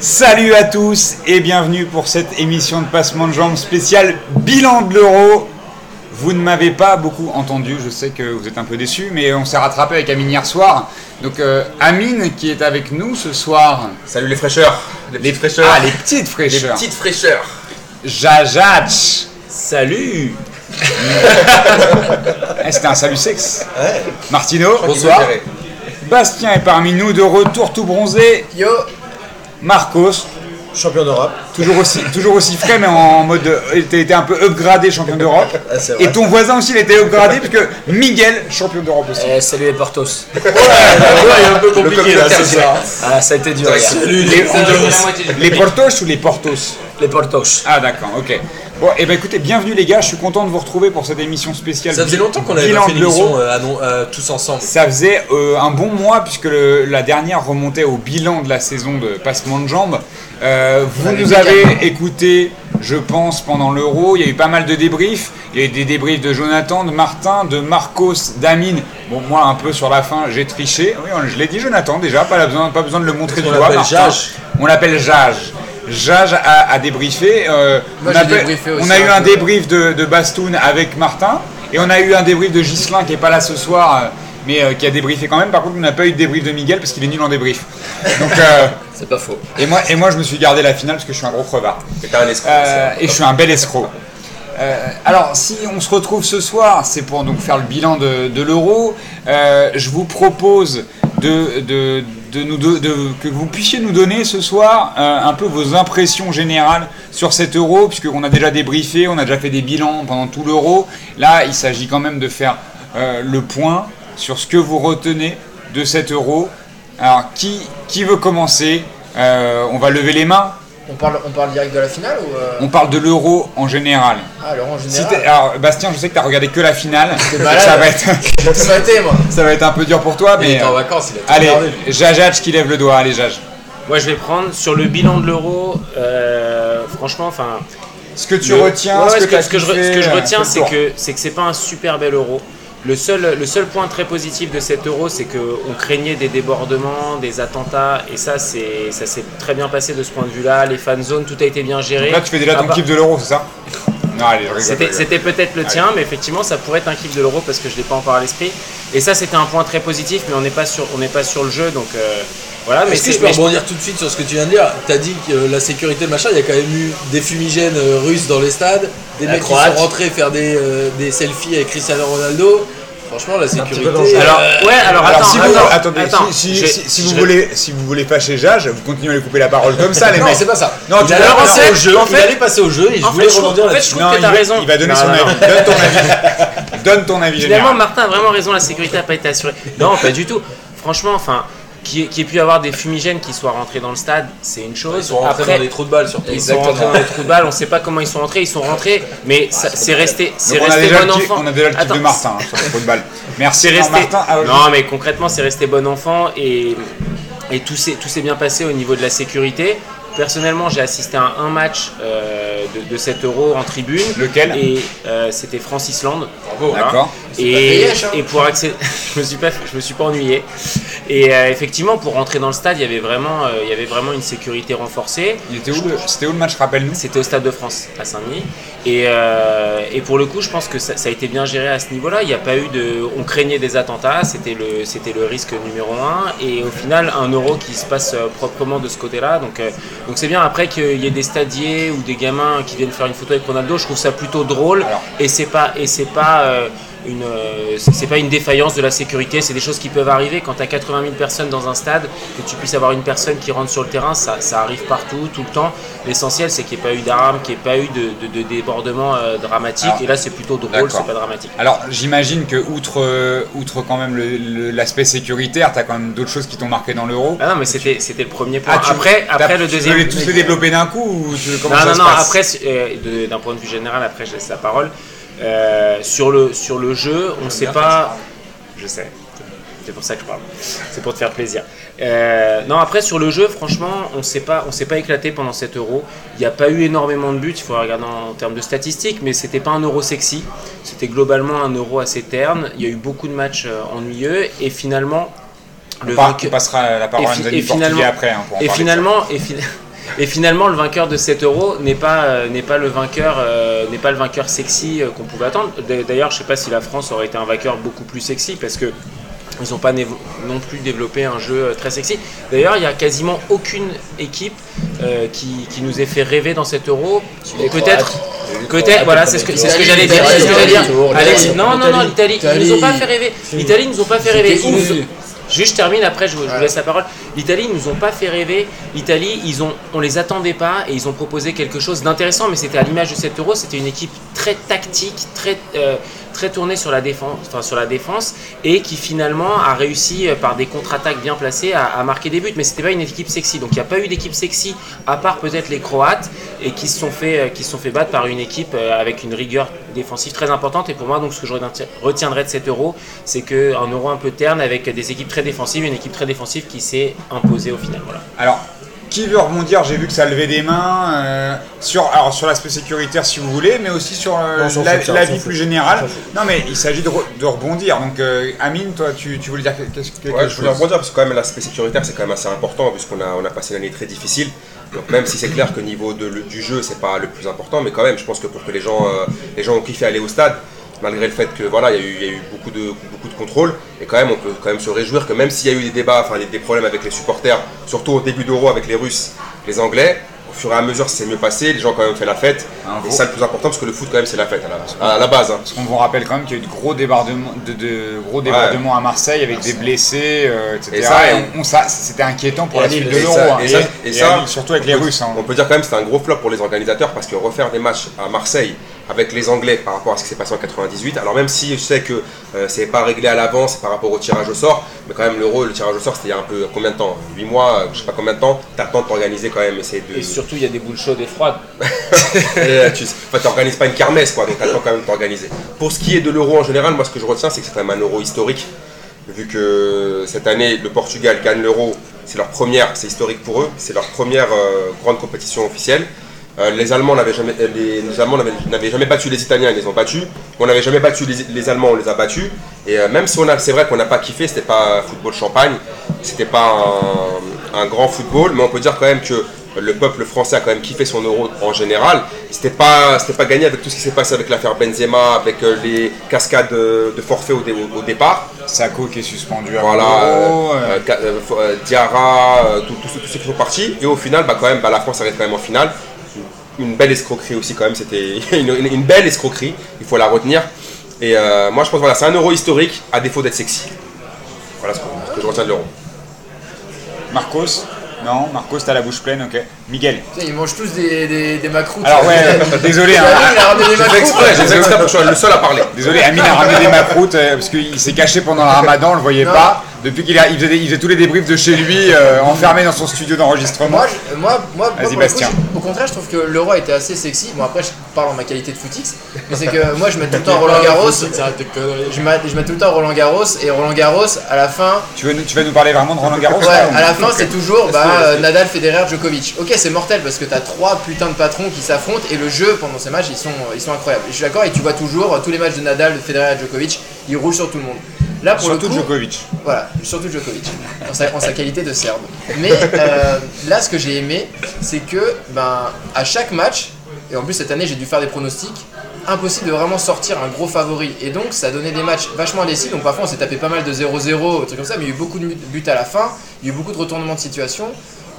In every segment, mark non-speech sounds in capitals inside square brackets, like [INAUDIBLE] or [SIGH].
Salut à tous et bienvenue pour cette émission de passement de jambes spéciale bilan de l'euro. Vous ne m'avez pas beaucoup entendu, je sais que vous êtes un peu déçus, mais on s'est rattrapé avec Amine hier soir. Donc euh, Amine qui est avec nous ce soir. Salut les fraîcheurs. Les petites fraîcheurs. Ah, les petites fraîcheurs. Les petites fraîcheurs. Jajach. Salut [LAUGHS] Eh, C'était un salut sexe. Ouais. Martino. Bonsoir. Bastien est parmi nous de retour tout bronzé. Yo. Marcos, Champion d'Europe. Toujours aussi, toujours aussi frais, mais en mode. Il était été un peu upgradé champion d'Europe. Ah. Et ton voisin aussi, il était upgradé, puisque Miguel, champion d'Europe aussi. Eh, Salut les Portos [LAUGHS] il est un peu compliqué là, c'est ça. Ah, ça a été dur. Salut Les, les les Portos ou les Portos Les Portos. Ah d'accord, ok. Bon, et ben écoutez, bienvenue les gars, je suis content de vous retrouver pour cette émission spéciale. Ça faisait longtemps qu'on avait pas fait de une l'Euro. émission euh, à non- euh, tous ensemble. Ça faisait euh, un bon mois puisque le- la dernière remontait au bilan de la saison de passement de jambes. Euh, vous nous avez écouté, je pense, pendant l'Euro. Il y a eu pas mal de débriefs. Il y a eu des débriefs de Jonathan, de Martin, de Marcos, d'Amine. Bon, moi, un peu sur la fin, j'ai triché. Oui, je l'ai dit, Jonathan, déjà. Pas besoin, pas besoin de le montrer du On doigt. Jage. On l'appelle Jage. Jage a, a débriefé. euh, Moi, on, débriefé on a eu un débrief de, de Bastoun avec Martin. Et on a eu un débrief de Gislin qui est pas là ce soir, euh, mais euh, qui a débriefé quand même. Par contre, on n'a pas eu de débrief de Miguel parce qu'il est nul en débrief. Donc, euh, [LAUGHS] C'est pas faux. et, moi, et moi, je me suis gardé la finale parce que je suis un gros crevard. Un escroc. Euh, et je suis un bel escroc. Alors, si on se retrouve ce soir, c'est pour donc faire le bilan de, de l'euro. Je vous propose de, de, de nous de- de- que vous puissiez nous donner ce soir un peu vos impressions générales sur cet euro, puisqu'on a déjà débriefé, on a déjà fait des bilans pendant tout l'euro. Là, il s'agit quand même de faire le point sur ce que vous retenez de cet euro. Alors, qui, qui veut commencer Euh, On va lever les mains. On parle, on parle direct de la finale ou euh... On parle de l'euro en général. Ah, alors en général. alors Bastien, je sais que tu as regardé que la finale. Malade. ça, va être, [LAUGHS] moi. ça va être un peu dur pour toi, Il mais. était en euh, vacances, il a allez. Jajach qui lève le doigt. Allez, Jaj. Moi, je vais prendre sur le bilan de l'euro. euh, franchement, enfin. Ce que tu le- retiens, Ouais, ce ouais, que, ce que, t'as ce que je, ce que je retiens, c'est que c'est que c'est pas un super bel euro. Le seul, le seul point très positif de cet euro, c'est qu'on craignait des débordements, des attentats, et ça, c'est, ça s'est très bien passé de ce point de vue-là. Les fan zones, tout a été bien géré. Donc là, tu fais déjà Ah ton kiff de l'euro, c'est ça? Non, allez, rigole, C'était, rigole. c'était peut-être le tien, mais effectivement, ça pourrait être un kiff de l'euro parce que je l'ai pas encore à l'esprit. Et ça, c'était un point très positif, mais on n'est pas sur, on n'est pas sur le jeu, donc euh, voilà. Mais Est-ce que je peux mais rebondir tout de suite sur ce que tu viens de dire T'as dit que euh, la sécurité, machin, il y a quand même eu des fumigènes euh, russes dans les stades, des La mecs Croate. qui sont rentrés faire des, euh, des selfies avec Cristiano Ronaldo. Franchement, la sécurité. Alors, euh, ouais, alors, Alors, attends, si vous, attends, attendez, attends, si, je- si- si vous je- voulez, si vous voulez fâcher Jage, vous continuez à lui couper la parole comme ça, les non, mecs. c'est pas ça. Non, il tu allait vas- passer non, au jeu. en il fait- allait passer au jeu et je en voulais fait, je rebondir en fait, là-dessus. je trouve Non, que il t'as va- raison. Il va donner Non, son non, avis. Donne ton avis. Donne ton avis Finalement, général. Martin a vraiment raison, la sécurité n'a pas été assurée. Non, pas du tout. Franchement, enfin, qu'il y, ait- qu'il y ait pu y avoir des fumigènes qui soient rentrés dans le stade, c'est une chose. Ils sont rentrés Après, dans des trous de balles surtout. ils sont rentrés dans les trous de balles, on sait pas comment ils sont rentrés, ils sont rentrés, mais ça- c'est resté, c'est bon enfant. on a déjà le Attends, de Martin hein, sur le football. Merci, c'est non, resté. Martin. Ah, non, mais concrètement, c'est resté bon enfant et, tout s'est bien passé au niveau de la sécurité. Personnellement, j'ai assisté à un match euh, de, de 7 euros en tribune. Lequel? Et euh, c'était France-Islande. Voilà. D'accord. Et, payé, Charles et pour accéder, [LAUGHS] je me suis pas, je me suis pas ennuyé. Et euh, effectivement, pour rentrer dans le stade, il y avait vraiment, euh, il y avait vraiment une sécurité renforcée. Il était où le, c'était où le match, rappelle-nous? C'était au Stade de France à Saint-Denis. Et, euh, et pour le coup, je pense que ça, ça a été bien géré à ce niveau-là. Il n'y a pas eu de, on craignait des attentats, c'était le, c'était le risque numéro un. Et au final, un euro qui se passe proprement de ce côté-là. Donc, euh, donc c'est bien. Après qu'il y ait des stadiers ou des gamins qui viennent faire une photo avec Ronaldo, je trouve ça plutôt drôle. Alors. Et c'est pas, et c'est pas. euh, une, euh, c'est pas une défaillance de la sécurité, c'est des choses qui peuvent arriver quand tu as 80 000 personnes dans un stade, que tu puisses avoir une personne qui rentre sur le terrain, ça, ça arrive partout, tout le temps. L'essentiel c'est qu'il n'y ait pas eu d'armes, qu'il n'y ait pas eu de, de, de débordement euh, dramatique, Alors, et là c'est plutôt drôle, c'est pas dramatique. Alors j'imagine que outre, euh, outre quand même l'aspect sécuritaire, t'as quand même d'autres choses qui t'ont marqué dans l'euro. Ah non mais c'était c'était le premier point. Ah, tu- après après le Tu deuxième. veux les- tous les développer d'un coup ou tu comment non, ça non, se non, passe? après, euh, d'un point de vue général, après je laisse la parole. Euh, sur, le, sur le jeu, on ne sait pas. Je sais, c'est pour ça que je parle. C'est pour te faire plaisir. Euh, non, après, sur le jeu, franchement, on s'est pas, on s'est pas éclaté pendant cet euro. Il n'y a pas eu énormément de buts, il faut regarder en termes de statistiques, mais c'était pas un euro sexy. C'était globalement un euro assez terne. Il y a eu beaucoup de matchs euh, ennuyeux, et finalement. on, par- vainqueur- on passera la parole et à fi- nos amis et finalement- après hein, pour en et finalement, et, fi- [LAUGHS] Et finalement, le vainqueur de 7 euros n'est pas, euh, n'est pas le vainqueur, euh, n'est pas le vainqueur sexy euh, qu'on pouvait attendre. D'ailleurs, je sais pas si la France aurait été un vainqueur beaucoup plus sexy parce que ils n'ont pas névo- non plus développé un jeu très sexy. D'ailleurs, il n'y a quasiment aucune équipe qui, qui nous ait fait rêver dans cet euro. Peut-être, peut-être, voilà, c'est ce que, c'est ce que j'allais dire. c'est ce que j'allais dire. Alex, non, non, non, l'Italie, ils nous ont pas fait rêver. L'Italie nous ont pas fait rêver. Ils nous Juste je termine après je vous, je vous laisse la parole. L'Italie ils nous ont pas fait rêver. L'Italie ils ont on les attendait pas et ils ont proposé quelque chose d'intéressant mais c'était à l'image de 7 euros. C'était une équipe très tactique, très euh, très tournée sur la défense, sur la défense et qui finalement a réussi euh, par des contre-attaques bien placées à, marquer des buts. Mais c'était pas une équipe sexy. Donc il n'y a pas eu d'équipe sexy à part peut-être les Croates et qui se sont fait euh, qui se sont battre par une équipe euh, avec une rigueur défensive très importante. Et pour moi donc ce que je reti- retiendrai de 7 euros c'est qu'un euro un peu terne avec des équipes très défensives, une équipe très défensive qui s'est imposée au final. Alors, qui veut rebondir J'ai vu que ça levait des mains euh, sur, alors, sur l'aspect sécuritaire si vous voulez, mais aussi sur euh, Non, la, ça, vie plus générale. Non, mais il s'agit de, re- de rebondir. Donc, euh, Amine, toi, tu, tu voulais dire quelque, quelque Ouais, je voulais rebondir parce que quand même l'aspect sécuritaire c'est quand même assez important puisqu'on a, on a passé une année très difficile. Donc même si c'est clair que niveau de, le- du jeu c'est pas le plus important, mais quand même je pense que pour que les gens, euh, les gens ont kiffé aller au stade, malgré le fait que voilà il y a eu, il y a eu beaucoup de beaucoup de contrôle, et quand même on peut quand même se réjouir que même s'il y a eu des débats, enfin des, des problèmes avec les supporters, surtout au début d'Euro avec les Russes, les Anglais. Au fur et à mesure, ça s'est mieux passé, les gens ont quand même fait la fête. Un Et ça, le plus important, parce que le foot, quand même, c'est la fête à la, à la base. hein. Parce qu'on vous rappelle quand même qu'il y a eu de gros débordements, de, de gros débordements à Marseille avec des blessés, euh, etc. Et ça, Et et- on- on- ça, c'était inquiétant pour Et la suite de l'Euro. hein. et ça- et surtout avec les peut- Russes. hein. On peut dire quand même que c'est un gros flop pour les organisateurs parce que refaire des matchs à Marseille avec les Anglais par rapport à ce qui s'est passé en 98, alors même si je sais que euh, c'est pas réglé à l'avance par rapport au tirage au sort, mais quand même l'euro, le tirage au sort c'était il y a un peu combien de temps? 8 mois, euh, je sais pas combien de temps, temps de t'organiser quand même, essayer de. Et surtout, il y a des boules chaudes et froides. [LAUGHS] Et, tu enfin, t'organises pas une kermesse quoi, donc t'as le temps quand même de t'organiser. Pour ce qui est de l'euro en général, moi ce que je retiens c'est que c'est quand même un euro historique, vu que cette année le Portugal gagne l'euro, c'est leur première, c'est historique pour eux, c'est leur première euh, grande compétition officielle. Euh, les Allemands n'avaient jamais, euh, les, les Allemands n'avaient, jamais battu les Italiens, ils les ont battus. On n'avait jamais battu les, les Allemands, on les a battus. Et euh, même si on a, c'est vrai qu'on n'a pas kiffé, c'était pas football champagne, c'était pas un, un grand football, mais on peut dire quand même que le peuple français a quand même kiffé son euro en général. C'était pas, c'était pas gagné avec tout ce qui s'est passé avec l'affaire Benzema, avec les cascades de, de forfait au, dé- au- au départ. Sako qui est suspendu à Voilà, euh, euh, Diarra, tous tous ceux- tous ceux qui sont partis. Et au final, bah, quand même, bah, la France arrive quand même en finale. Une belle escroquerie aussi, quand même. C'était [LAUGHS] une, belle escroquerie. Il faut la retenir. Et euh, moi, je pense voilà, c'est un euro historique, à défaut d'être sexy. Voilà ce que je retiens de l'euro. Marcos? Non, Marcos, t'as la bouche pleine, ok. Miguel. Putain, Ils mangent tous des, des, des macroutes. Alors ouais, désolé, hein, Amine, il a ramené des J'ai fait exprès, j'ai fait exprès pour que je sois le seul à parler. désolé, Amine a ramené des macroutes euh, parce qu'il s'est caché pendant le ramadan, on le voyait Non. pas. Depuis qu'il a, il faisait, des- il faisait tous les débriefs de chez lui, euh, enfermé dans son studio d'enregistrement. Moi, je- moi, moi, moi, le Bastien. coup, au contraire, je trouve que l'euro était assez sexy. Bon, après, je parle en ma qualité de footix, mais c'est que moi, je mets tout le [LAUGHS] temps Roland Garros. Je mets, je mets tout le temps Roland Garros et Roland Garros à la fin. Tu, veux, nous- tu vas nous parler vraiment de Roland Garros Ouais, à la fin, c'est toujours bah, euh. Nadal, Federer, Djokovic. Ok, c'est mortel parce que t'as trois putains de patrons qui s'affrontent et le jeu pendant ces matchs, ils sont, ils sont incroyables. Et je suis d'accord et tu vois toujours tous les matchs de Nadal, de Federer et Djokovic, ils roulent sur tout le monde. Là, pour Surtout le coup, Djokovic. Voilà, surtout Djokovic, en sa, en sa qualité de Serbe. Mais euh, là, ce que j'ai aimé, c'est que ben, à chaque match, et en plus cette année j'ai dû faire des pronostics, impossible de vraiment sortir un gros favori. Et donc ça donnait des matchs vachement indécis. Donc parfois on s'est tapé pas mal de 0-0, trucs comme ça, mais il y a eu beaucoup de buts à la fin, il y a eu beaucoup de retournements de situation.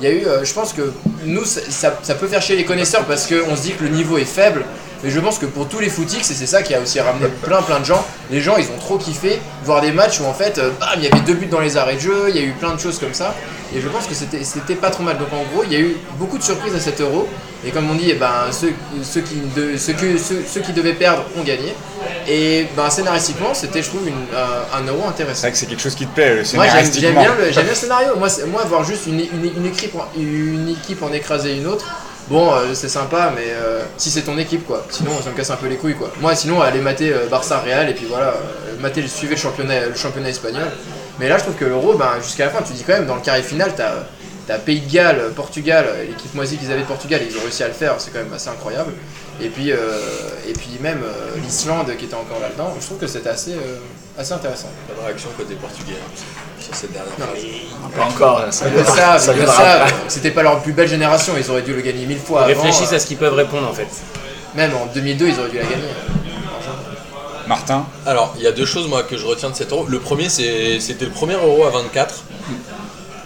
Il y a eu, euh, je pense que nous, ça, ça- ça peut faire chier les connaisseurs parce qu'on se dit que le niveau est faible. Mais je pense que pour tous les footix, et c'est ça qui a aussi ramené plein plein de gens, les gens ils ont trop kiffé voir des matchs où en fait, euh, bam, il y avait deux buts dans les arrêts de jeu, il y a eu plein de choses comme ça. Et je pense que c'était pas trop mal. Donc en gros, il y a eu beaucoup de surprises à 7 euros. Et comme on dit, eh ben, ceux, ceux, qui de- ceux, que- ceux- ceux qui devaient perdre ont gagné. Et ben, scénaristiquement, c'était, je trouve, une- un, un euro C'est intéressant. vrai que c'est quelque chose qui te plaît, le Moi j'aime, j'aime scénaristiquement. bien, le, j'aime bien le scénario. Moi, c'est- moi voir juste une, une, une équipe, une équipe en écraser une autre, bon euh, c'est sympa, mais euh, si c'est ton équipe quoi. Sinon ça me casse un peu les couilles quoi. Moi sinon aller mater euh, Barça Real et puis voilà, mater le championnat, le championnat espagnol. Mais là je trouve que l'euro, ben, jusqu'à la fin, tu dis quand même dans le carré final, t'as T'as Pays de Galles, Portugal, l'équipe moisie qu'ils avaient de Portugal, ils ont réussi à le faire, c'est quand même assez incroyable. Et puis, même l'Islande qui était encore là-dedans, je trouve que c'était assez, assez intéressant. De réaction côté portugais. hein. Sur cette dernière Non, phrase. mais Pas encore. Ça, ils le savent, ils le savent. C'était pas leur plus belle génération, ils auraient dû le gagner mille fois avant. Réfléchissent euh, à ce qu'ils peuvent répondre en fait. Même en 2002, ils auraient dû la gagner. Martin Alors, il y a deux choses moi que je retiens de cet euro. Le premier, c'était le premier euro à 24.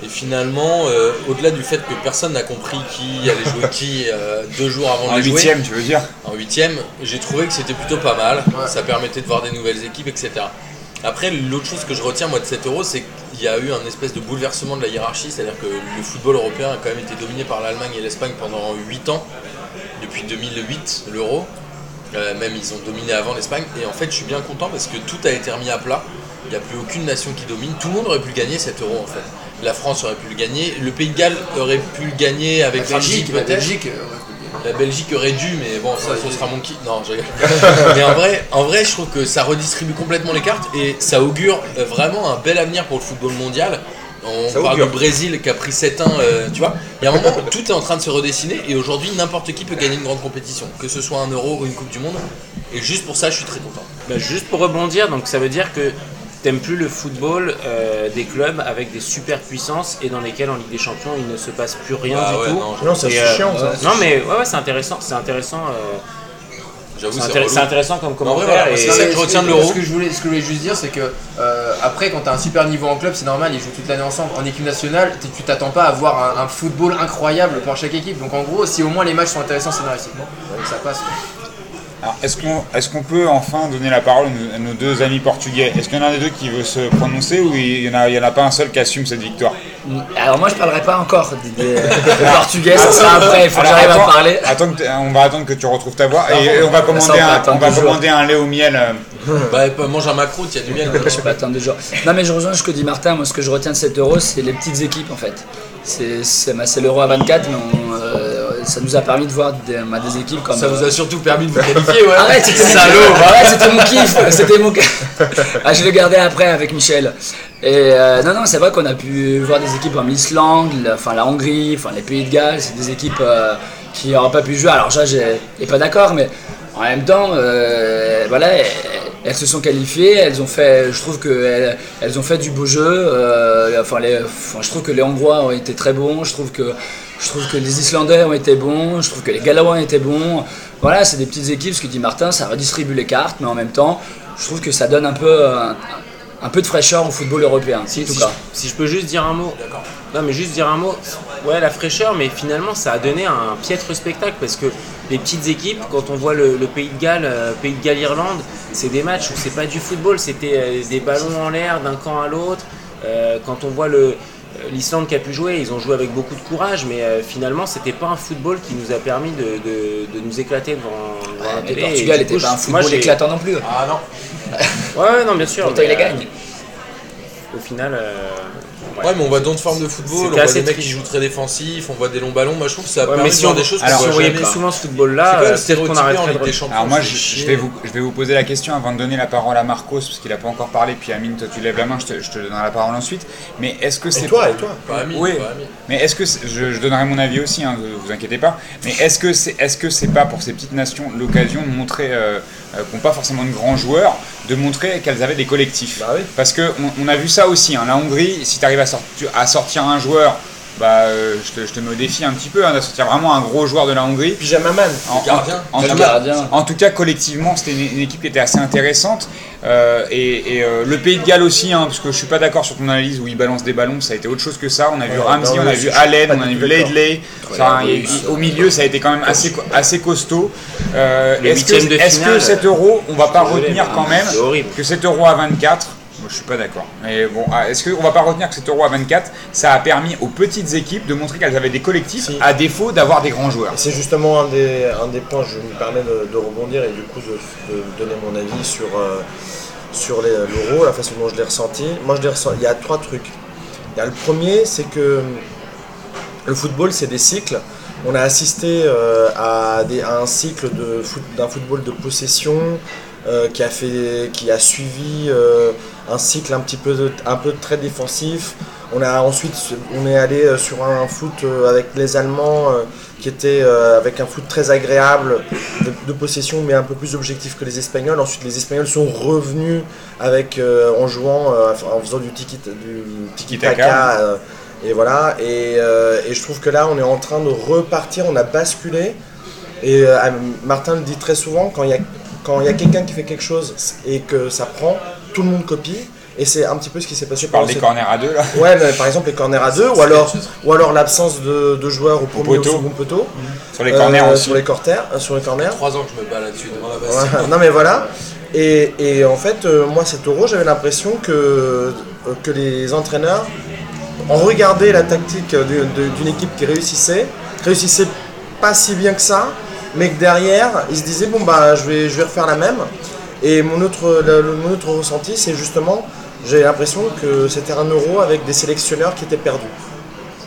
Et finalement, euh, au-delà du fait que personne n'a compris qui allait jouer qui euh, deux jours avant En de jouer, huitième, tu veux dire en huitième, j'ai trouvé que c'était plutôt pas mal. Ouais. Ça permettait de voir des nouvelles équipes, etc. Après, l'autre chose que je retiens moi de cet euro, c'est qu'il y a eu un espèce de bouleversement de la hiérarchie, c'est-à-dire que le football européen a quand même été dominé par l'Allemagne et l'Espagne pendant 8 ans, depuis 2008, l'euro. Euh, même ils ont dominé avant l'Espagne. Et en fait, je suis bien content parce que tout a été remis à plat. Il n'y a plus aucune nation qui domine. Tout le monde aurait pu le gagner cet euro en fait. La France aurait pu le gagner. Le Pays de Galles aurait pu le gagner avec La Belgique, la. Belgique, La Belgique aurait dû, mais bon, ça, ce sera mon qui. Non, je rigole. [LAUGHS] mais en vrai, en vrai, je trouve que ça redistribue complètement les cartes et ça augure euh, vraiment un bel avenir pour le football mondial. On Ça parle augure. du Brésil qui a pris 7-1, euh, tu vois. Il y a un moment, tout est en train de se redessiner et aujourd'hui, n'importe qui peut gagner une grande compétition, que ce soit un euro ou une Coupe du Monde. Et juste pour ça, je suis très content. Bah, juste pour rebondir, donc ça veut dire que t'aimes plus le football euh, des clubs avec des super puissances et dans lesquels en Ligue des Champions il ne se passe plus rien Ah du ouais, tout. non, Non, c'est euh, chiant ça. Non mais ouais, ouais c'est intéressant, c'est intéressant, euh, J'avoue, c'est intér- intéressant comme commentaire. voilà, et- c'est ça que je retiens de Ce l'Euro. que je voulais, ce que je voulais juste dire, c'est que euh, après, quand tu as un super niveau en club, c'est normal, ils jouent toute l'année ensemble. En équipe nationale, tu t'attends pas à voir un, un football incroyable pour chaque équipe. Donc en gros, si au moins les matchs sont intéressants scénaristiquement, ça passe. Alors, est-ce qu'on est qu'on peut enfin donner la parole à nos- deux amis portugais? Est-ce qu'il y en a un des deux qui veut se prononcer ou il n'y en, a- il y en a pas un seul qui assume cette victoire? Alors moi je parlerai pas encore des, [LAUGHS] portugais, ça sera après, il faut que Alors, j'arrive à parler. attends que on va attendre que tu retrouves ta voix et, on va ça, on commander va un, attendre on va toujours. commander un lait au miel. euh, Bah, mange un macroute, il y a du miel. Je peux attendre deux jours. Non mais je rejoins ce que dit Martin, moi ce que je retiens de cet euro c'est les petites équipes en fait. C'est l'euro à 24 mais on, euh, ça nous a permis de voir des, bah, des équipes comme... Ça vous euh, a surtout permis de vous qualifier, ouais. Arrête, c'était mon Salaud. Arrête, c'était mon kiff. C'était mon. Ah, je l'ai gardé après avec Michel. Et euh, non, non, c'est vrai qu'on a pu voir des équipes comme l'Islande, la- enfin la Hongrie, enfin les Pays de Galles. C'est des équipes euh, qui n'auraient pas pu jouer. Alors, ça, j'ai pas d'accord, mais en même temps, euh, voilà, elles, se sont qualifiées. Elles ont fait, je trouve que elles, elles ont fait du beau jeu. euh, enfin, les, enfin, je trouve que les Hongrois ont été très bons. Je trouve que je trouve que les Islandais ont été bons, je trouve que les Gallois ont été bons. Voilà, c'est des petites équipes, ce que dit Martin, ça redistribue les cartes, mais en même temps, je trouve que ça donne un peu, euh, un peu de fraîcheur au football européen, en Si, tout si cas. je, si je peux juste dire un mot. Non, mais juste dire un mot. Ouais, la fraîcheur, mais finalement, ça a donné un piètre spectacle parce que les petites équipes, quand on voit le, le Pays de Galles, euh, Pays de Galles-Irlande, c'est des matchs où c'est pas du football, c'était euh, des ballons en l'air d'un camp à l'autre. Euh, quand on voit le l'Islande qui a pu jouer, ils ont joué avec beaucoup de courage, mais euh, finalement, c'était pas un football qui nous a permis de, de- de nous éclater devant, devant la Le télé. Portugal n'était pas un football moi, éclatant non plus. Ah non. Ouais, ouais, non, bien sûr. Pourtant, il les euh, gagne. Au final. euh, Ouais, mais on voit d'autres formes de football, on voit des mecs qui jouent très défensifs, on voit des longs ballons. Moi je trouve que ça Ouais, permet mais de voir des choses alors, si on voyait plus C'est souvent ce football-là, même euh, qu'on stéréotypé en arrêterait de Ligue des Champions. Alors moi, c'est je, vais vous, je vais vous poser la question avant de donner la parole à Marcos, parce qu'il n'a pas encore parlé, puis Amine, toi tu lèves la main, je te, je te donnerai la parole ensuite. Mais est-ce que c'est... Et toi, et toi Pas ami, Oui. pas ami. Mais est-ce que c'est- je, je donnerai mon avis aussi, hein, vous inquiétez pas. Mais est-ce que c'est est-ce que c'est pas pour ces petites nations l'occasion de montrer euh, euh, qui n'ont pas forcément de grands joueurs, de montrer qu'elles avaient des collectifs? Bah oui. Parce que on, on a vu ça aussi. hein. La Hongrie, si tu arrives à, sortir- à sortir un joueur, bah euh, je, te, je te mets au défi un petit peu hein, de sortir vraiment un gros joueur de la Hongrie. Pyjama Man. En, gardien. en- tout gardien. cas, en tout cas, collectivement, c'était une, une équipe qui était assez intéressante. Euh, et et, euh, le Pays de Galles aussi, hein, parce que je suis pas d'accord sur ton analyse où ils balancent des ballons, ça a été autre chose que ça. On a vu Ramsey, on a vu Allen, on a vu. Laidley. Enfin, Ouais, au milieu, ça a été quand même assez, co- assez costaud. Euh, Est-ce que, de est-ce que cet euro, on va pas retenir quand même que cet euro à 24 moi, je suis pas d'accord. Mais bon, ah, est-ce qu'on va pas retenir que cet euro à 24, ça a permis aux petites équipes de montrer qu'elles avaient des collectifs, Si. à défaut d'avoir des grands joueurs c'est justement un des, un des points, je me permets de, de rebondir et du coup de, de donner mon avis sur, euh, sur les- l'euro, la façon dont je l'ai ressenti. Moi je l'ai ressenti, il y a trois trucs. Il y a le premier, c'est que le football c'est des cycles. On a assisté euh, à, des- à un cycle foot- d'un football de possession euh, qui, a fait, qui a suivi euh, un cycle un petit peu, un peu très défensif. On a ensuite, on est allé euh, sur un foot avec les Allemands qui était avec un foot très agréable de, de possession, mais un peu plus objectif que les Espagnols. Ensuite, les Espagnols sont revenus avec en jouant, en faisant du tiki du tiki taka. et voilà. Et, euh, et je trouve que là, on est en train de repartir. On a basculé. Et euh, Martin le dit très souvent, quand il y a, quand il y a quelqu'un qui fait quelque chose et que ça prend, tout le monde copie. Et c'est un petit peu ce qui s'est passé Tu parles des cette- corners à deux là Ouais, mais par exemple les corners à deux, ou alors, ou alors l'absence de, de joueurs au premier ou au second poteau. Sur les corners Euh, aussi. Sur les corners. euh, sur les corners. Trois ans que je me bats là-dessus devant la basse. Ouais, non mais voilà. Et, et en fait, euh, moi cet euro, j'avais l'impression que, euh, que les entraîneurs ont regardé la tactique d'une équipe qui réussissait, réussissait pas si bien que ça, mais que derrière, ils se disaient bon bah je vais, je vais refaire la même. Et mon autre, le- le- mon autre ressenti, c'est justement, j'ai l'impression que c'était un euro avec des sélectionneurs qui étaient perdus.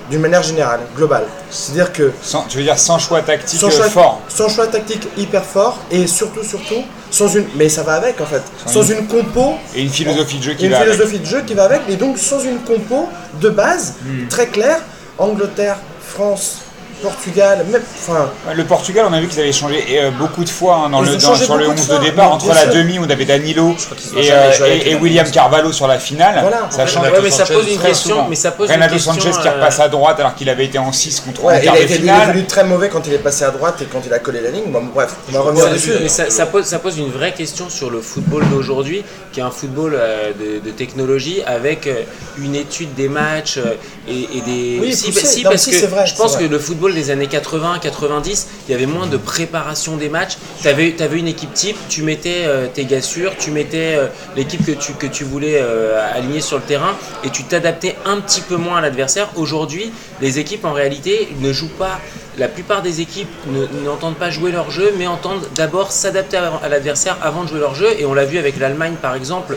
D'une manière générale, globale. C'est-à-dire que Sans- tu veux dire sans choix tactique sans choix, fort sans choix tactique hyper fort et surtout, surtout, sans une. Mais ça va avec en fait. Sans Sans une compo, et une philosophie de jeu qui une va avec. philosophie de jeu qui va avec, et donc sans une compo de base Hmm. très claire. Angleterre, France, Portugal, même. Enfin, Le Portugal, on a vu qu'ils avaient changé euh, beaucoup de fois hein, dans Ils le, dans- sur le beaucoup de 11 de fois, départ. Entre la sûr. demi, on avait Danilo et, euh, et- et William Carvalho sur la finale. Voilà. Ça change. Ouais, mais ça pose une très question. souvent. Mais ça pose Renato une question. Sanchez qui euh, repasse à droite alors qu'il avait été en 6 contre ouais, il quart a été il est finale. devenu très mauvais quand il est passé à droite et quand il a collé la ligne. Bon, bref, on va revenir dessus. mais ça, ça pose, ça pose une vraie question sur le football d'aujourd'hui, qui est un football euh, de, de technologie avec euh, une étude des matchs euh, et, et des. Oui, si, parce que c'est vrai, je pense que le football des années 80-90, il y avait moins de préparation des matchs. Tu avais, une équipe type, tu mettais euh, tes gars sûrs, tu mettais euh, l'équipe que tu, que tu voulais euh, aligner sur le terrain et tu t'adaptais un petit peu moins à l'adversaire. Aujourd'hui, les équipes en réalité ne jouent pas. La plupart des équipes ne- n'entendent pas jouer leur jeu, mais entendent d'abord s'adapter à, à l'adversaire avant de jouer leur jeu. Et on l'a vu avec l'Allemagne, par exemple,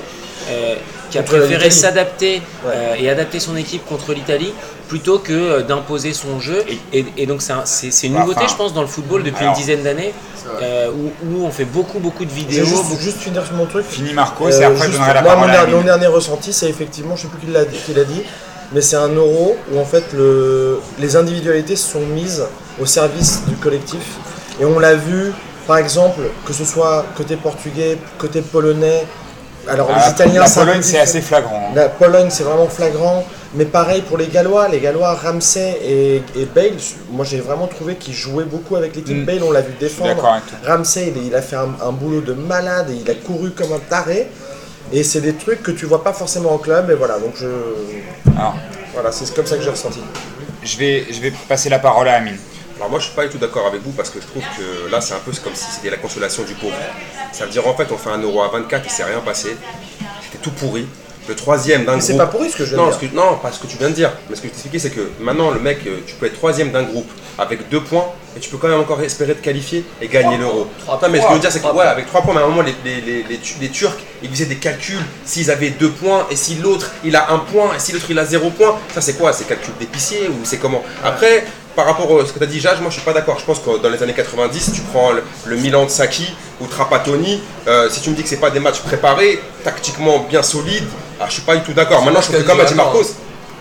qui a préféré s'adapter Ouais. euh, et adapter son équipe contre l'Italie plutôt que euh, d'imposer son jeu. Et, et donc c'est un- c'est c'est une nouveauté, enfin, je pense, dans le football depuis alors, une dizaine d'années, euh, où, où on fait beaucoup, beaucoup de Je vidéos. vais juste, beaucoup- juste finir sur mon truc. Fini Marcos Euh, et après je donnerai la moi, mon, parole à mon dernier ressenti, c'est effectivement, je sais plus qui l'a qui l'a dit, mais c'est un euro où en fait le, les individualités sont mises au service du collectif. Et on l'a vu, par exemple, que ce soit côté portugais, côté polonais. Alors Ah, les Italiens, la Pologne, c'est assez flagrant. hein. La Pologne, c'est vraiment flagrant. Mais pareil pour les Gallois. Les Gallois, Ramsey et, et Bale, moi j'ai vraiment trouvé qu'ils jouaient beaucoup avec l'équipe. Mm. Bale, on l'a vu défendre. Ramsey, il, il a fait un, un boulot de malade et il a couru comme un taré. Et c'est des trucs que tu vois pas forcément en club. Et voilà, donc je. Alors, Voilà, c'est comme ça que j'ai ressenti. je vais, je vais passer la parole à Amine. Alors moi je suis pas du tout d'accord avec vous parce que je trouve que là c'est un peu comme si c'était la consolation du pauvre. Ça veut dire en fait on fait un euro à 24 il s'est rien passé. C'était tout pourri. Le troisième d'un Mais c'est groupe. pas pourri ce que je viens non, de dire. que- non, pas ce que tu viens de dire. Mais ce que je t'expliquais c'est que maintenant le mec, euh, tu peux être troisième d'un groupe avec deux points et tu peux quand même encore espérer te qualifier et gagner l'euro. Non mais ce que je veux dire c'est que ouais, avec trois points, mais à un moment les, les, les, les Tu- les Turcs ils faisaient des calculs s'ils avaient deux points et si l'autre il a un point et si l'autre il a zéro point. Ça c'est quoi? C'est calcul d'épicier ou c'est comment? Après, par rapport à ce que tu as dit Jage, moi je suis pas d'accord. Je pense que dans les années 90, tu prends le, le Milan de Saki ou Trapattoni, euh, si tu me dis que c'est pas des matchs préparés, tactiquement bien solides, ah, je suis pas du tout d'accord. Maintenant je trouve que comme a dit Marcos,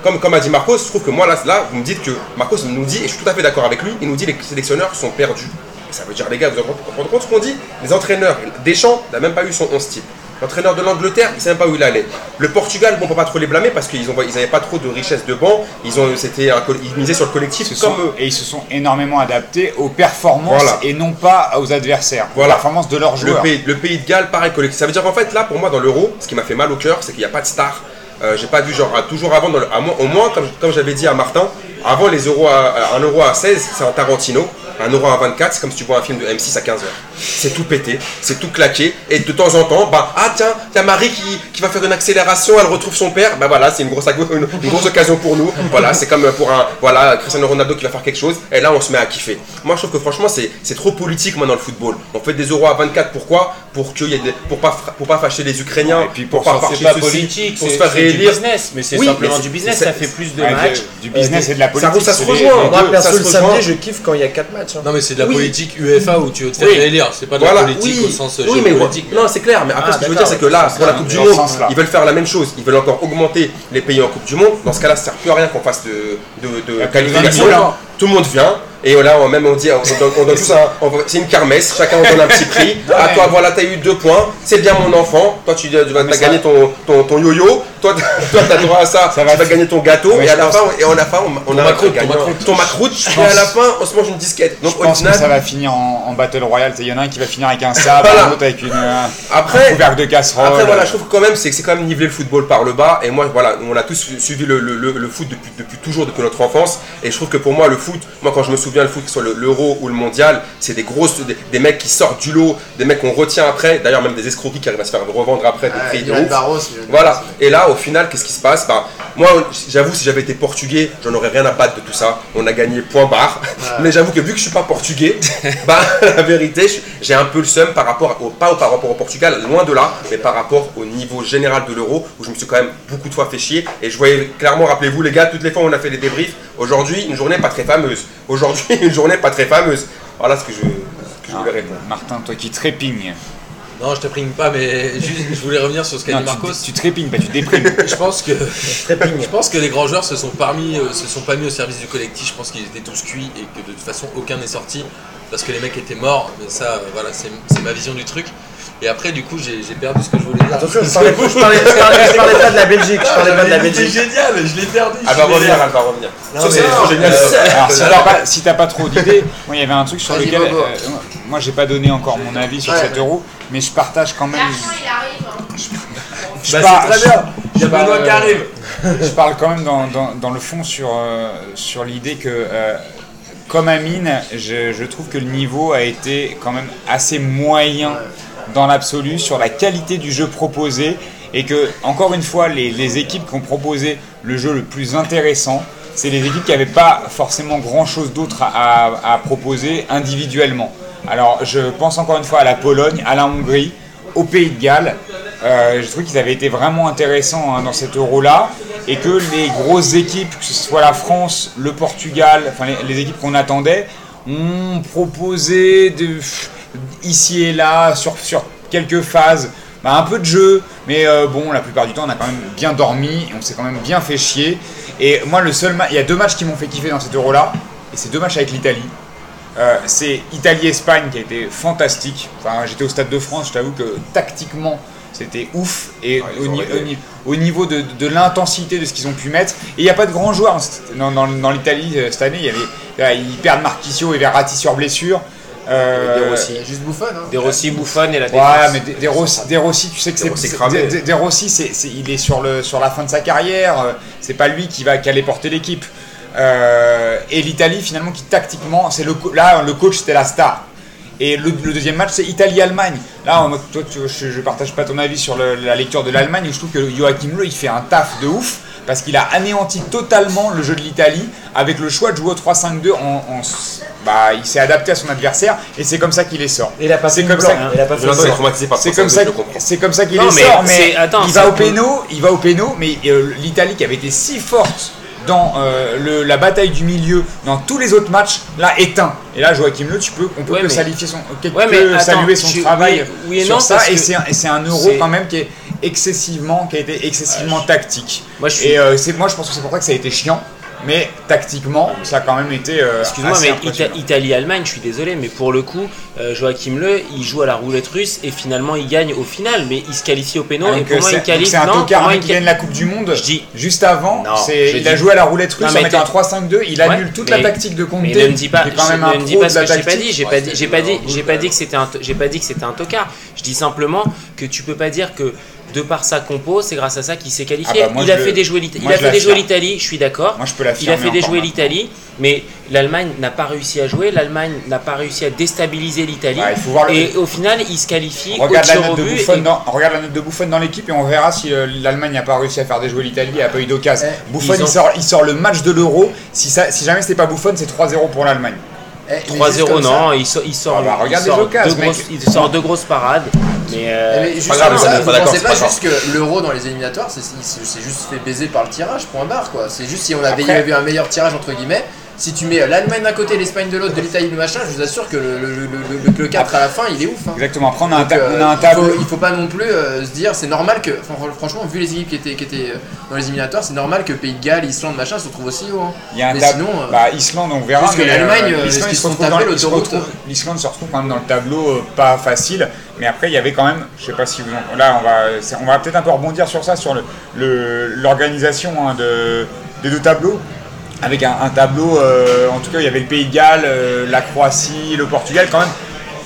comme, comme a dit Marcos, je trouve que moi là, là, vous me dites que Marcos nous dit, et je suis tout à fait d'accord avec lui, il nous dit que les sélectionneurs sont perdus. Et ça veut dire, les gars, vous vous rendez compte ce qu'on dit? Les entraîneurs, Deschamps n'a même pas eu son 11 type. L'entraîneur de l'Angleterre, il ne même pas où il allait. Le Portugal, bon, on peut pas trop les blâmer parce qu'ils n'avaient pas trop de richesse de banc. Ils, ont, c'était un coll- ils misaient sur le collectif sont- eux. et ils se sont énormément adaptés aux performances Voilà. et non pas aux adversaires. Voilà. Aux performances de leurs Le joueurs. pays, le pays de Galles, pareil, collectif. Ça veut dire qu'en fait, là, pour moi, dans l'euro, ce qui m'a fait mal au cœur, c'est qu'il n'y a pas de star. Euh, j'ai pas vu, genre, toujours avant, dans le- à moi- au moins, comme, comme j'avais dit à Martin, avant les euros à, à- un euro à 16, c'est un Tarantino. Un euro à 24, c'est comme si tu vois un film de M6 à 15h. C'est tout pété, c'est tout claqué. Et de temps en temps, bah, ah tiens, a Marie qui, qui va faire une accélération, elle retrouve son père. Bah voilà, c'est une grosse, occasion pour nous. Voilà, c'est comme pour un, voilà, Cristiano Ronaldo qui va faire quelque chose. Et là, on se met à kiffer. Moi, je trouve que franchement, c'est c'est trop politique, moi, dans le football. On fait des euros à 24, pourquoi? Pour, qu'il y ait des, pour, pas, pour pas fâcher les Ukrainiens, Et puis pour pas s'en- fâcher pas politique, pour se faire c'est du réélire. business, mais c'est Oui, simplement mais du business, ça fait plus de Ouais, matchs. du business Euh, et de la politique. roule, ça se rejoint. Moi, perso, ça le samedi, je kiffe quand il y a 4 matchs. match. hein. Non, mais c'est de la Oui. politique UEFA où tu veux te faire Oui. élire. C'est pas de Voilà, la politique au sens oui, mais géopolitique. non, c'est clair. Mais après, Ah, ce que je veux dire, c'est que là, pour la ça, Coupe du Monde, ils veulent faire la même chose. Ils veulent encore augmenter les pays en Coupe du Monde. Dans ce cas-là, ça sert plus à rien qu'on fasse de, de, qualification. Tout le monde vient. Et là, on, même on dit, on donne, on donne tous un- c'est une kermesse, chacun on donne un petit prix. À toi, voilà, t'as eu deux points, c'est bien mon enfant. Toi, tu, tu vas gagné ton, ton, ton yo-yo. Toi, t'as- toi, t'as droit à ça. Ça tu va vas gagner ton gâteau. Ouais, et à je la fin, et on a fin, on, on a un macroute, ton gagnant. macroute. Ton macroute. Et pense- à la fin, on se mange une disquette. Donc Je au pense que final, ça va finir en, en Battle Royale. Il y en a un qui va finir avec un sabre, Voilà. un autre avec une, euh, après, un couvercle de casserole. Après voilà, je trouve que quand même c'est que c'est quand même niveler le football par le bas et moi voilà, on a tous su- suivi le, le- le- le foot depuis, depuis toujours depuis notre enfance et je trouve que pour moi le foot, moi quand je me souviens le foot que ce soit le- l'Euro ou le mondial, c'est des grosses des, des mecs qui sortent du lot, des mecs qu'on retient après, d'ailleurs même des escroquis qui arrivent à se faire revendre après des Ah, prix de. Barros, Voilà, et là au final qu'est-ce qui se passe Bah, Moi j'avoue si j'avais été portugais, j'en aurais rien à battre de tout ça. On a gagné point barre. Mais j'avoue que vu que je suis pas portugais, bah [LAUGHS] la vérité, j'ai un peu le seum par rapport au pas par rapport au Portugal, loin de là, mais par rapport au niveau général de l'euro où je me suis quand même beaucoup de fois fait chier et je voyais clairement, rappelez-vous les gars, toutes les fois où on a fait des débriefs, aujourd'hui une journée pas très fameuse. Aujourd'hui [LAUGHS] une journée pas très fameuse. Voilà ce que je, ce que je voulais répondre. Martin, toi qui trépignes. Non, je te prime pas, mais juste, je voulais revenir sur ce qu'a dit Marcos. tu, tu trépignes, pas tu déprimes. [LAUGHS] Je pense que je pense que les grands joueurs se sont parmi euh, se sont pas mis au service du collectif. Je pense qu'ils étaient tous cuits et que de toute façon aucun n'est sorti parce que les mecs étaient morts. Mais ça, euh, voilà, c'est c'est ma vision du truc. Et après, du coup, j'ai perdu ce que je voulais dire. Attention, je parlais, je parlais, je parlais- je parlais pas de la Belgique, je parlais pas de la C'est Belgique. génial, je l'ai perdu. Elle va revenir, elle va revenir. C'est génial. euh, Alors si t'as pas, si pas trop d'idées, moi il y avait un truc sur lequel euh, moi j'ai pas donné encore mon avis sur Ouais, cet ouais. euro, mais je partage quand même. L'argent, il arrive. hein. Je Bah, par- c'est très bien. Il y a je parle, Benoît qui arrive. Je parle quand même dans, dans- dans le fond sur, euh, sur l'idée que, euh, comme Amine, je, je trouve que le niveau a été quand même assez moyen dans l'absolu sur la qualité du jeu proposé et que, encore une fois, les, les équipes qui ont proposé le jeu le plus intéressant, c'est les équipes qui n'avaient pas forcément grand-chose d'autre à, à- à proposer individuellement. Alors, je pense encore une fois à la Pologne, à la Hongrie, au Pays de Galles. Euh, je trouve qu'ils avaient été vraiment intéressants hein, dans cet euro-là et que les grosses équipes, que ce soit la France, le Portugal, enfin les, équipes qu'on attendait, ont proposé de, ici et là sur, sur quelques phases bah, un peu de jeu, mais euh, bon, la plupart du temps, on a quand même bien dormi, on s'est quand même bien fait chier. Et moi, le seul, il y a deux matchs qui m'ont fait kiffer dans cet euro-là, et c'est deux matchs avec l'Italie. Euh, c'est Italie-Espagne qui a été fantastique. Enfin, j'étais au Stade de France, je t'avoue que tactiquement, c'était ouf. Et Ouais, ils au, ont ni- réglé. au ni- au niveau de, de l'intensité de ce qu'ils ont pu mettre, et il n'y a pas de grands joueurs dans, dans- dans l'Italie euh, cette année. Il y avait, là, ils perdent Marquisio et Verratti sur blessure. Euh, De Rossi. Il y a juste Buffon. Hein. Des Rossi bouffonne et la Ouais, défense. mais De- De Rossi, tu sais que c'est Rossi c'est- cramé. De- De- De Rossi, c'est- c'est- il est sur le sur la fin de sa carrière. C'est pas lui qui va qui allait porter l'équipe. Euh, et l'Italie finalement qui tactiquement, c'est le là le coach c'était la star. Et le, le deuxième match c'est Italie-Allemagne. Là, en mode, toi, tu- je, je partage pas ton avis sur le- la lecture de l'Allemagne. où Je trouve que Joachim Löw il fait un taf de ouf parce qu'il a anéanti totalement le jeu de l'Italie avec le choix de jouer au 3-5-2 en, bah, il s'est adapté à son adversaire et c'est comme ça qu'il les sort. Il a pas C'est comme ça. par C'est comme ça, c'est comme qu'il les sort, mais attends, il va au péno, il va au péno, mais euh, l'Italie qui avait été si forte dans euh, le- la bataille du milieu, dans tous les autres matchs, là éteint. Et là, Joachim Le, tu peux, on peut Ouais, que mais- saluer son, que- Ouais, que mais attends, saluer son tu- travail oui- oui et sur non, ça. Et c'est un, euro quand même qui est excessivement, qui a été excessivement tactique. Moi, je suis- Et euh, moi, je pense que c'est pour ça que ça a été chiant. Mais tactiquement, ça a quand même été. euh, Excuse-moi, mais. Ita- Italie-Allemagne, je suis désolé, mais pour le coup, euh, Joachim Le, il joue à la roulette russe et finalement il gagne au final, mais il se qualifie au péno. Ah, et pour moi, il qualifie. c'est un tocard qui gagne la Coupe du Monde. Je dis- Juste avant, Non, il a joué à la roulette russe Non, en mettant un t'es- 3-5-2. Il annule Ouais, toute mais- la tactique de Conte. Mais ne me dis pas, quand même ne me dis pas ce que j'ai pas dit. J'ai pas dit que c'était un tocard. Je dis simplement que tu peux pas dire que de par sa compo, c'est grâce à ça qu'il s'est qualifié. Ah bah, il a fait déjouer Il a je fait déjouer l'Italie. Je suis d'accord. Moi, je peux Il a fait déjouer l'Italie, mais l'Allemagne n'a pas réussi à jouer. L'Allemagne n'a pas réussi à déstabiliser l'Italie. Le- Et au final, il se qualifie Regarde la, note. Buffon et- dans, regarde la note de Buffon dans l'équipe et on verra si euh, l'Allemagne n'a pas réussi à faire déjouer l'Italie et n'a pas eu d'occasion. Eh, Buffon ont- il, sort, il sort le match de l'Euro. Si, ça- si jamais c'était pas Buffon, c'est 3-0 pour l'Allemagne. Eh, mais juste 3-0, comme ça- non, il sort, il sort, Ah bah, il sort occasions, deux grosses- il sort deux grosses parades. Mais, euh, Eh, pas grave, ça, d'accord, pensez c'est pas juste que l'euro dans les éliminatoires, c'est juste fait baiser par le tirage, point barre quoi. C'est juste si on Après- avait eu un meilleur tirage entre guillemets, si tu mets l'Allemagne d'un côté, l'Espagne de l'autre, de l'Italie, le machin, je vous assure que le, le, le, le- le 4 à la fin, il est ouf. hein. Exactement. Après, on a un, Donc, ta- euh, on a un il, tableau. faut, il faut pas non plus euh, se dire, c'est normal que, fran- franchement, vu les équipes qui étaient, qui étaient euh, dans les éliminatoires, c'est normal que Pays de Galles, Islande, machin se retrouvent aussi haut. hein. Il y a un Mais tableau. sinon, bah, Islande, on verra. juste que l'Allemagne, l'Islande, se se se retrouve quand même dans le tableau pas facile. Mais après, il y avait quand même, je sais pas si vous en- là, on va, on va peut-être un peu rebondir sur ça, sur le- le- l'organisation hein, de, des deux tableaux. Avec un, tableau, euh, en tout cas, il y avait le Pays de Galles, euh, la Croatie, le Portugal, quand même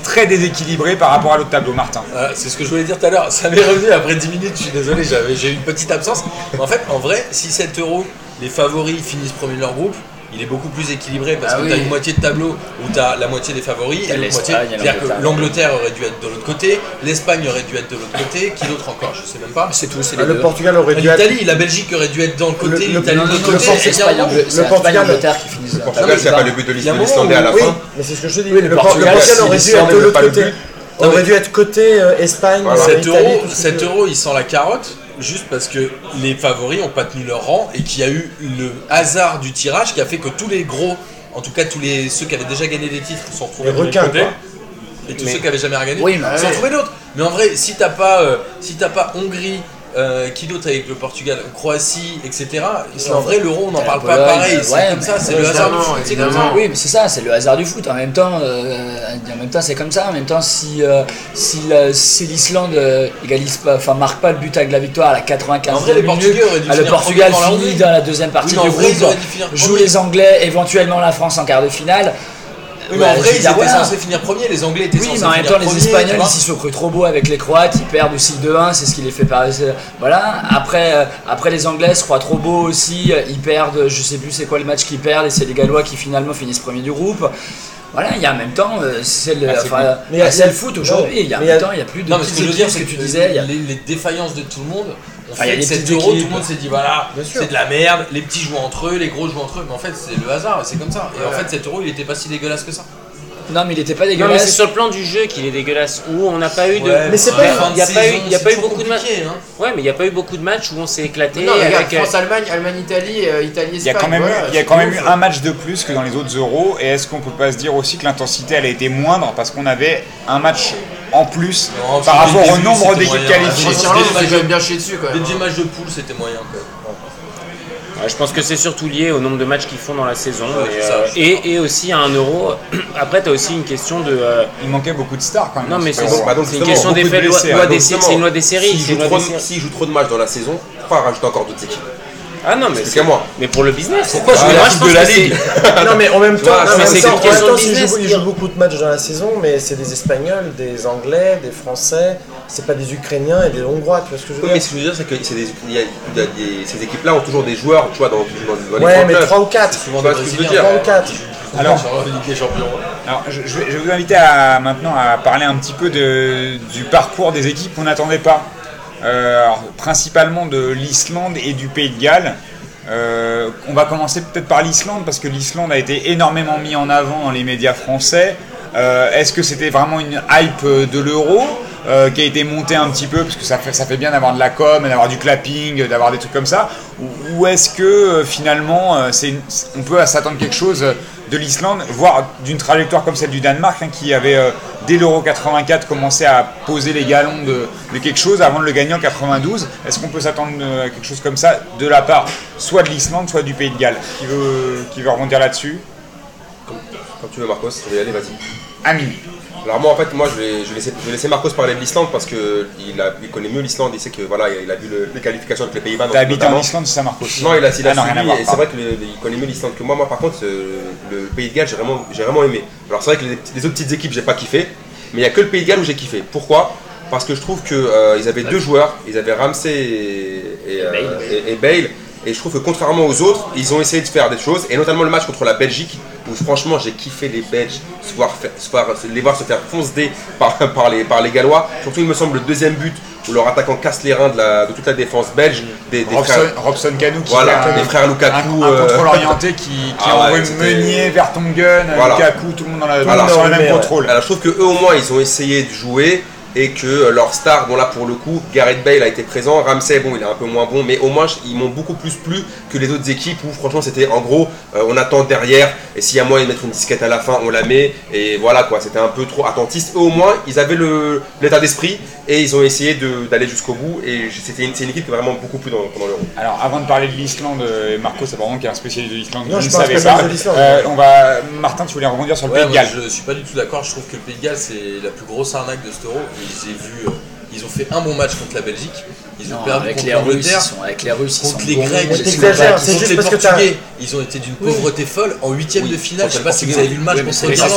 très déséquilibré par rapport à l'autre tableau, Martin. Euh, c'est ce que je voulais dire tout à l'heure. Ça m'est revenu après 10 minutes. Je suis désolé, j'ai eu une petite absence. Mais en fait, en vrai, si 7 euros, les favoris finissent premier de leur groupe, il est beaucoup plus équilibré parce Ah que oui. tu as une moitié de tableau où tu as la moitié des favoris et l'autre moitié. C'est-à-dire que l'Angleterre. aurait dû être de l'autre côté, l'Espagne aurait dû être de l'autre côté, qui d'autre encore Je sais même pas. C'est tout, c'est Ah, les Le deux. Portugal aurait dû être. L'Italie, la Belgique aurait dû être dans le côté, l'Italie de l'autre côté. le Portugal- l'Angleterre qui finissent. Le Portugal, c'est pas le but de moment à la fin. mais c'est ce que je te dis. Oui, le Portugal, aurait dû être de ne l'autre côté. aurait dû être côté euh, Espagne, Voilà. Italie, 7 euros, tout ce que 7 tu veux. euros, il sent la carotte, juste parce que les favoris n'ont pas tenu leur rang et qu'il y a eu le hasard du tirage qui a fait que tous les gros, en tout cas tous les ceux qui avaient déjà gagné des titres, sont retrouvés Les de l'autre requins, côté. Et tous Mais- ceux qui avaient jamais rien gagné Oui, sont retrouvés d'autres. Mais en vrai, si t'as pas, euh, si t'as pas Hongrie, euh, qui d'autre avec le Portugal, Croatie, etc. En vrai, l'euro, on n'en parle pas pareil. C'est ouais, comme ça, c'est le hasard du foot. C'est comme ça. évidemment. Oui, mais c'est ça, c'est le hasard du foot. En même temps, euh, en même temps, c'est comme ça. En même temps, si euh, si, la- si l'Islande égalise pas, enfin marque pas le but avec la victoire à la 95 En vrai, les Portugais auraient dû ah, le Portugal finit dans la deuxième partie Oui, du groupe, joue les Anglais, éventuellement la France en quart de finale. Oui, mais en vrai, ils étaient censés finir premier. Les Anglais étaient Oui, censés mais en même finir temps, les premier, Espagnols, ils s'y sont cru trop beaux avec les Croates, ils perdent aussi 2-1, c'est ce qui les fait perdre. Voilà. Après, euh, après, les Anglais se croient trop beaux aussi, ils perdent, je sais plus c'est quoi le match qu'ils perdent, et c'est les Gallois qui finalement finissent premier du groupe. Voilà, il y a en même temps, c'est le, enfin. Mais y c'est foot aujourd'hui, il y a en y même temps, il n'y a plus de Non, mais ce petites que je veux dire, équipes, c'est ce que tu disais. il y a- les, les défaillances de tout le monde Enfin, il y a des que 7 petites euros, tout le monde s'est dit voilà, c'est de la merde, les petits jouent entre eux, les gros jouent entre eux, mais en fait, c'est le hasard, c'est comme ça. Et en fait, 7 euros, il était pas si dégueulasse que ça. Non, mais il était pas Non, mais c'est dégueulasse. sur le plan du jeu qu'il est dégueulasse. Où on n'a pas eu de. Mais c'est pas- fin de il y a pas eu- y a pas beaucoup de matchs. hein. Ouais, mais il n'y a pas eu beaucoup de matchs où on s'est éclaté Non, regarde, avec. euh, France-Allemagne, Allemagne-Italie, euh, Italie-Espagne. Il y a quand même, eu- voilà, il y a quand même eu un match de plus que dans les autres euros. Et est-ce qu'on peut pas se dire aussi que l'intensité elle a été moindre parce qu'on avait un match en plus Non, par rapport au nombre d'équipes qualifiées matchs- bien chié dessus quand même. Les matchs de poule, c'était moyen quand même. Ouais, je pense que c'est surtout lié au nombre de matchs qu'ils font dans la saison. Ouais, et, c'est ça, euh, et, et aussi à un euro. [CLEARS THROAT] Après, tu as aussi une question de. euh, Il manquait beaucoup de stars quand même. non, mais c'est. Bah, c'est une question beaucoup de d'effet loi, hein. des c'est une loi des séries. S'ils c'est jouent jouent trop de matchs dans la saison, pourquoi rajouter encore d'autres équipes Ah non, mais c'est Expliquez-moi. mais pour le business. Pourquoi moi, je Coupe pense de la Ligue Non mais en même temps, ils jouent beaucoup de matchs dans la saison, mais c'est des Espagnols, des Anglais, des Français, c'est pas des Ukrainiens et des Hongrois, tu vois ce que je veux Oui, dire mais ce que je veux dire, c'est que c'est des- il y a- il y a des- ces équipes-là ont toujours des joueurs, tu vois, dans, dans, dans les Ouais, mais clubs. 3 ou 4. Tu vois ce que je veux dire 3 ou 4. Alors- Alors, je, je vais, je vais vous inviter à, maintenant à parler un petit peu de- du parcours des équipes qu'on n'attendait pas. Euh, principalement de l'Islande et du Pays de Galles. Euh, on va commencer peut-être par l'Islande parce que l'Islande a été énormément mis en avant dans les médias français. Euh, Est-ce que c'était vraiment une hype de l'euro qui a été montée un petit peu parce que ça fait, bien d'avoir de la com, d'avoir du clapping, d'avoir des trucs comme ça? Ou, ou est-ce que finalement on peut s'attendre quelque chose de l'Islande, voire d'une trajectoire comme celle du Danemark hein, qui avait euh, dès l'Euro 84 commencé à poser les galons de, de quelque chose avant de le gagner en 92 Est-ce qu'on peut s'attendre euh, à quelque chose comme ça de la part soit de l'Islande, soit du Pays de Galles? Qui veut, qui veut rebondir là-dessus? Comme tu veux, Marcos, je vais y aller, vas-y. Amine. Alors moi en fait moi je vais, je vais laisser, je vais laisser Marcos parler de l'Islande parce que il, a, il connaît mieux l'Islande, il sait que voilà il a vu le- les qualifications avec les Pays-Bas T'as habité en. Islande, c'est ça Marcos Non il a, il a Ah non, suivi et c'est vrai qu'il connaît mieux l'Islande que moi. Moi par contre euh, le Pays de Galles j'ai vraiment, j'ai vraiment aimé. Alors c'est vrai que les, les autres petites équipes j'ai pas kiffé, mais il y a que le Pays de Galles où j'ai kiffé. Pourquoi? Parce que je trouve que euh, ils avaient deux joueurs, ils avaient Ramsey et, et, euh, et- et Bale. Et je trouve que contrairement aux autres, ils ont essayé de faire des choses, et notamment le match contre la Belgique, où franchement j'ai kiffé les Belges, se voir faire- se voir- les voir se faire foncer par, [LAUGHS] par, les, par les Gallois. Surtout il me semble le deuxième but, où leur attaquant casse les reins de, la- de toute la défense belge, des, des Robson, frères, Robson Canu qui Voilà, fait les frères Lukaku, un, un euh, contrôle [LAUGHS] orienté qui, qui Ah ouais, envoie c'était- Meunier Voilà. Lukaku, tout le monde dans la, Voilà. le même ouais. contrôle. Alors je trouve que eux au moins ils ont essayé de jouer, et que euh, leur star, bon là pour le coup, Gareth Bale a été présent, Ramsey, bon il est un peu moins bon, mais au moins ils m'ont beaucoup plus plu que les autres équipes où franchement c'était en gros, euh, on attend derrière, et s'il y a moyen de mettre une disquette à la fin, on la met, et voilà quoi, c'était un peu trop attentiste. Et au moins ils avaient le- l'état d'esprit et ils ont essayé de- d'aller jusqu'au bout, et c'était une, c'est une équipe qui m'a vraiment beaucoup plu dans, pendant l'Euro. Alors, avant de parler de l'Islande, euh, Marco, c'est vraiment qui est un spécialiste de l'Islande. Non, je ne savais pas. Euh, on va, Martin, tu voulais rebondir sur le Ouais, Pays de moi, Galles. je suis pas du tout d'accord. Je trouve que le Pays de Galles c'est la plus grosse arnaque de cet euro. Euh, ils ont fait un bon match contre la Belgique. Ils ont Non, perdu avec contre les Russes, ils l'Angleterre. sont, avec les Russes, ils Contre sont les Grecs, ils juste les parce que t'as- Portugais, ils ont été d'une pauvreté folle en huitième Oui, de finale. Je sais contre pas si vous avez vu le match Oui, mais contre l'Irlande.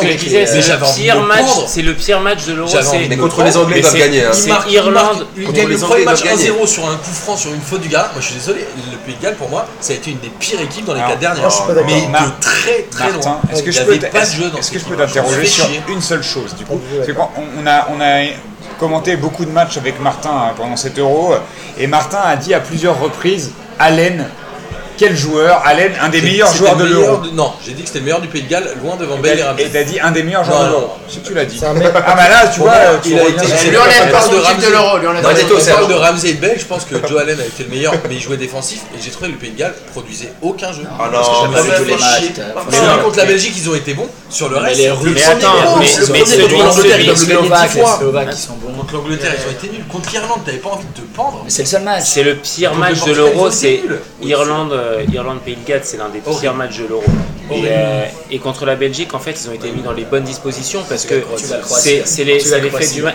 c'est j'avais le envie pire de match, prendre. c'est le pire match de l'Euro. Mais contre les Anglais, ils doivent c'est- gagner. c'est- Irlande, marque- il contre gagne les le Anglais, premier ils match doivent gagner. 1-0 sur un coup franc sur une faute du gars. Moi je suis désolé, le Pays de Galles pour moi ça a été une des pires équipes dans les quatre dernières. Mais de très très loin. est-ce que Il je peux t'interroger sur une seule chose du coup? on a commenté beaucoup de matchs avec Martin hein, pendant cet Euro. Et Martin a dit à plusieurs reprises Allen, quel joueur Allen, un des meilleurs joueurs de l'Euro. de- Non, j'ai dit que c'était le meilleur du Pays de Galles, loin devant Bale et Et Ramsey. t'as dit un des meilleurs joueurs Non, de non, l'Euro. Si tu l'as dit. Ah bah là, tu vois, moi, tu Lui, parle pas de Ramsey. l'Euro. On parle de. Ramsey et de Bale, je pense que Joe Allen a été le meilleur, mais il jouait défensif et j'ai trouvé que le Pays de Galles produisait aucun jeu. Ah non, mais contre la Belgique, ils ont été bons. Sur le reste, les le Russes, Mais attends, mais- l'Angleterre, ils Slovaques, dix les fois. Contre l'Angleterre, ils ont été nuls. Contre l'Irlande, t'avais pas envie de te pendre. Mais c'est le seul match. C'est le pire match de l'Euro, ont c'est Irlande, euh, Irlande Pays de Galles, c'est l'un des pires matchs de l'Euro. Et, euh, et contre la Belgique, en fait, ils ont été mis dans les bonnes dispositions parce que c'est l'effet du, ma-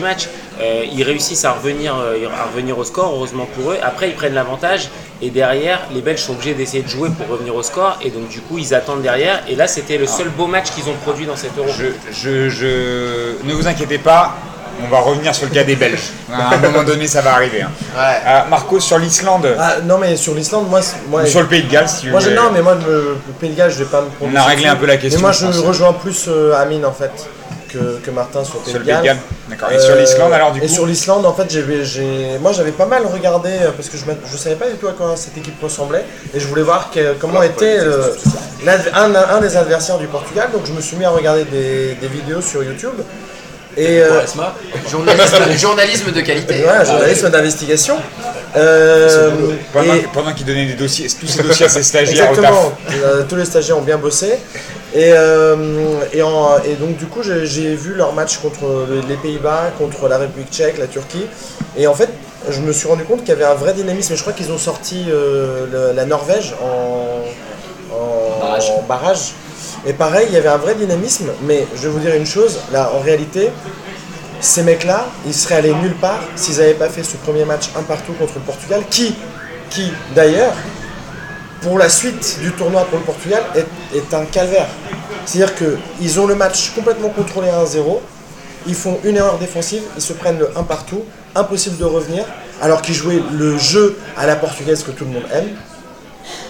match. Euh, ils réussissent à revenir, euh, à revenir au score, heureusement pour eux. Après, ils prennent l'avantage et derrière, les Belges sont obligés d'essayer de jouer pour revenir au score et donc du coup, ils attendent derrière. Et là, c'était le seul beau match qu'ils ont produit dans cet Euro. Je, je, je- ne vous inquiétez pas, on va revenir sur le cas des Belges. [LAUGHS] À un moment donné, ça va arriver. hein. Ouais. Ah, Marco, sur l'Islande, Ah, non, mais sur l'Islande, moi, moi, ou sur le Pays de Galles, si tu moi veux. non, mais moi, le, le Pays de Galles, je vais pas me prononcer On a réglé un peu la question, Mais moi, je rejoins plus euh, Amine, en fait, que, que Martin sur le Pays Sur le de Pays de Galles. Galles. D'accord. Et sur l'Islande, alors, du Euh, Et coup sur l'Islande, en fait, j'ai, j'ai- moi j'avais pas mal regardé euh, parce que je, ne savais pas du tout à quoi cette équipe ressemblait et je voulais voir que- comment était euh, un, un des adversaires du Portugal. Donc je me suis mis à regarder des, des vidéos sur YouTube. Et euh, Esma, Journalisme, [LAUGHS] journalisme de qualité. ouais, journalisme d'investigation. Euh, Pendant, et- pendant qu'il donnait des dossiers, tous ces dossiers à ses stagiaires au taf. Exactement. Euh, tous les stagiaires ont bien bossé. Et, euh, et, en- et donc du coup j'ai vu leur match contre le- les Pays-Bas, contre la République tchèque, la Turquie. Et en fait je me suis rendu compte qu'il y avait un vrai dynamisme. Et je crois qu'ils ont sorti euh, le- la Norvège en, en Barrage. en barrage. Et pareil, il y avait un vrai dynamisme. Mais je vais vous dire une chose, là en réalité, ces mecs-là, ils seraient allés nulle part s'ils n'avaient pas fait ce premier match un partout contre le Portugal, qui, d'ailleurs, pour la suite du tournoi pour le Portugal, est, est un calvaire. C'est-à-dire qu'ils ont le match complètement contrôlé à 1-0, ils font une erreur défensive, ils se prennent le 1 partout, impossible de revenir, alors qu'ils jouaient le jeu à la portugaise que tout le monde aime.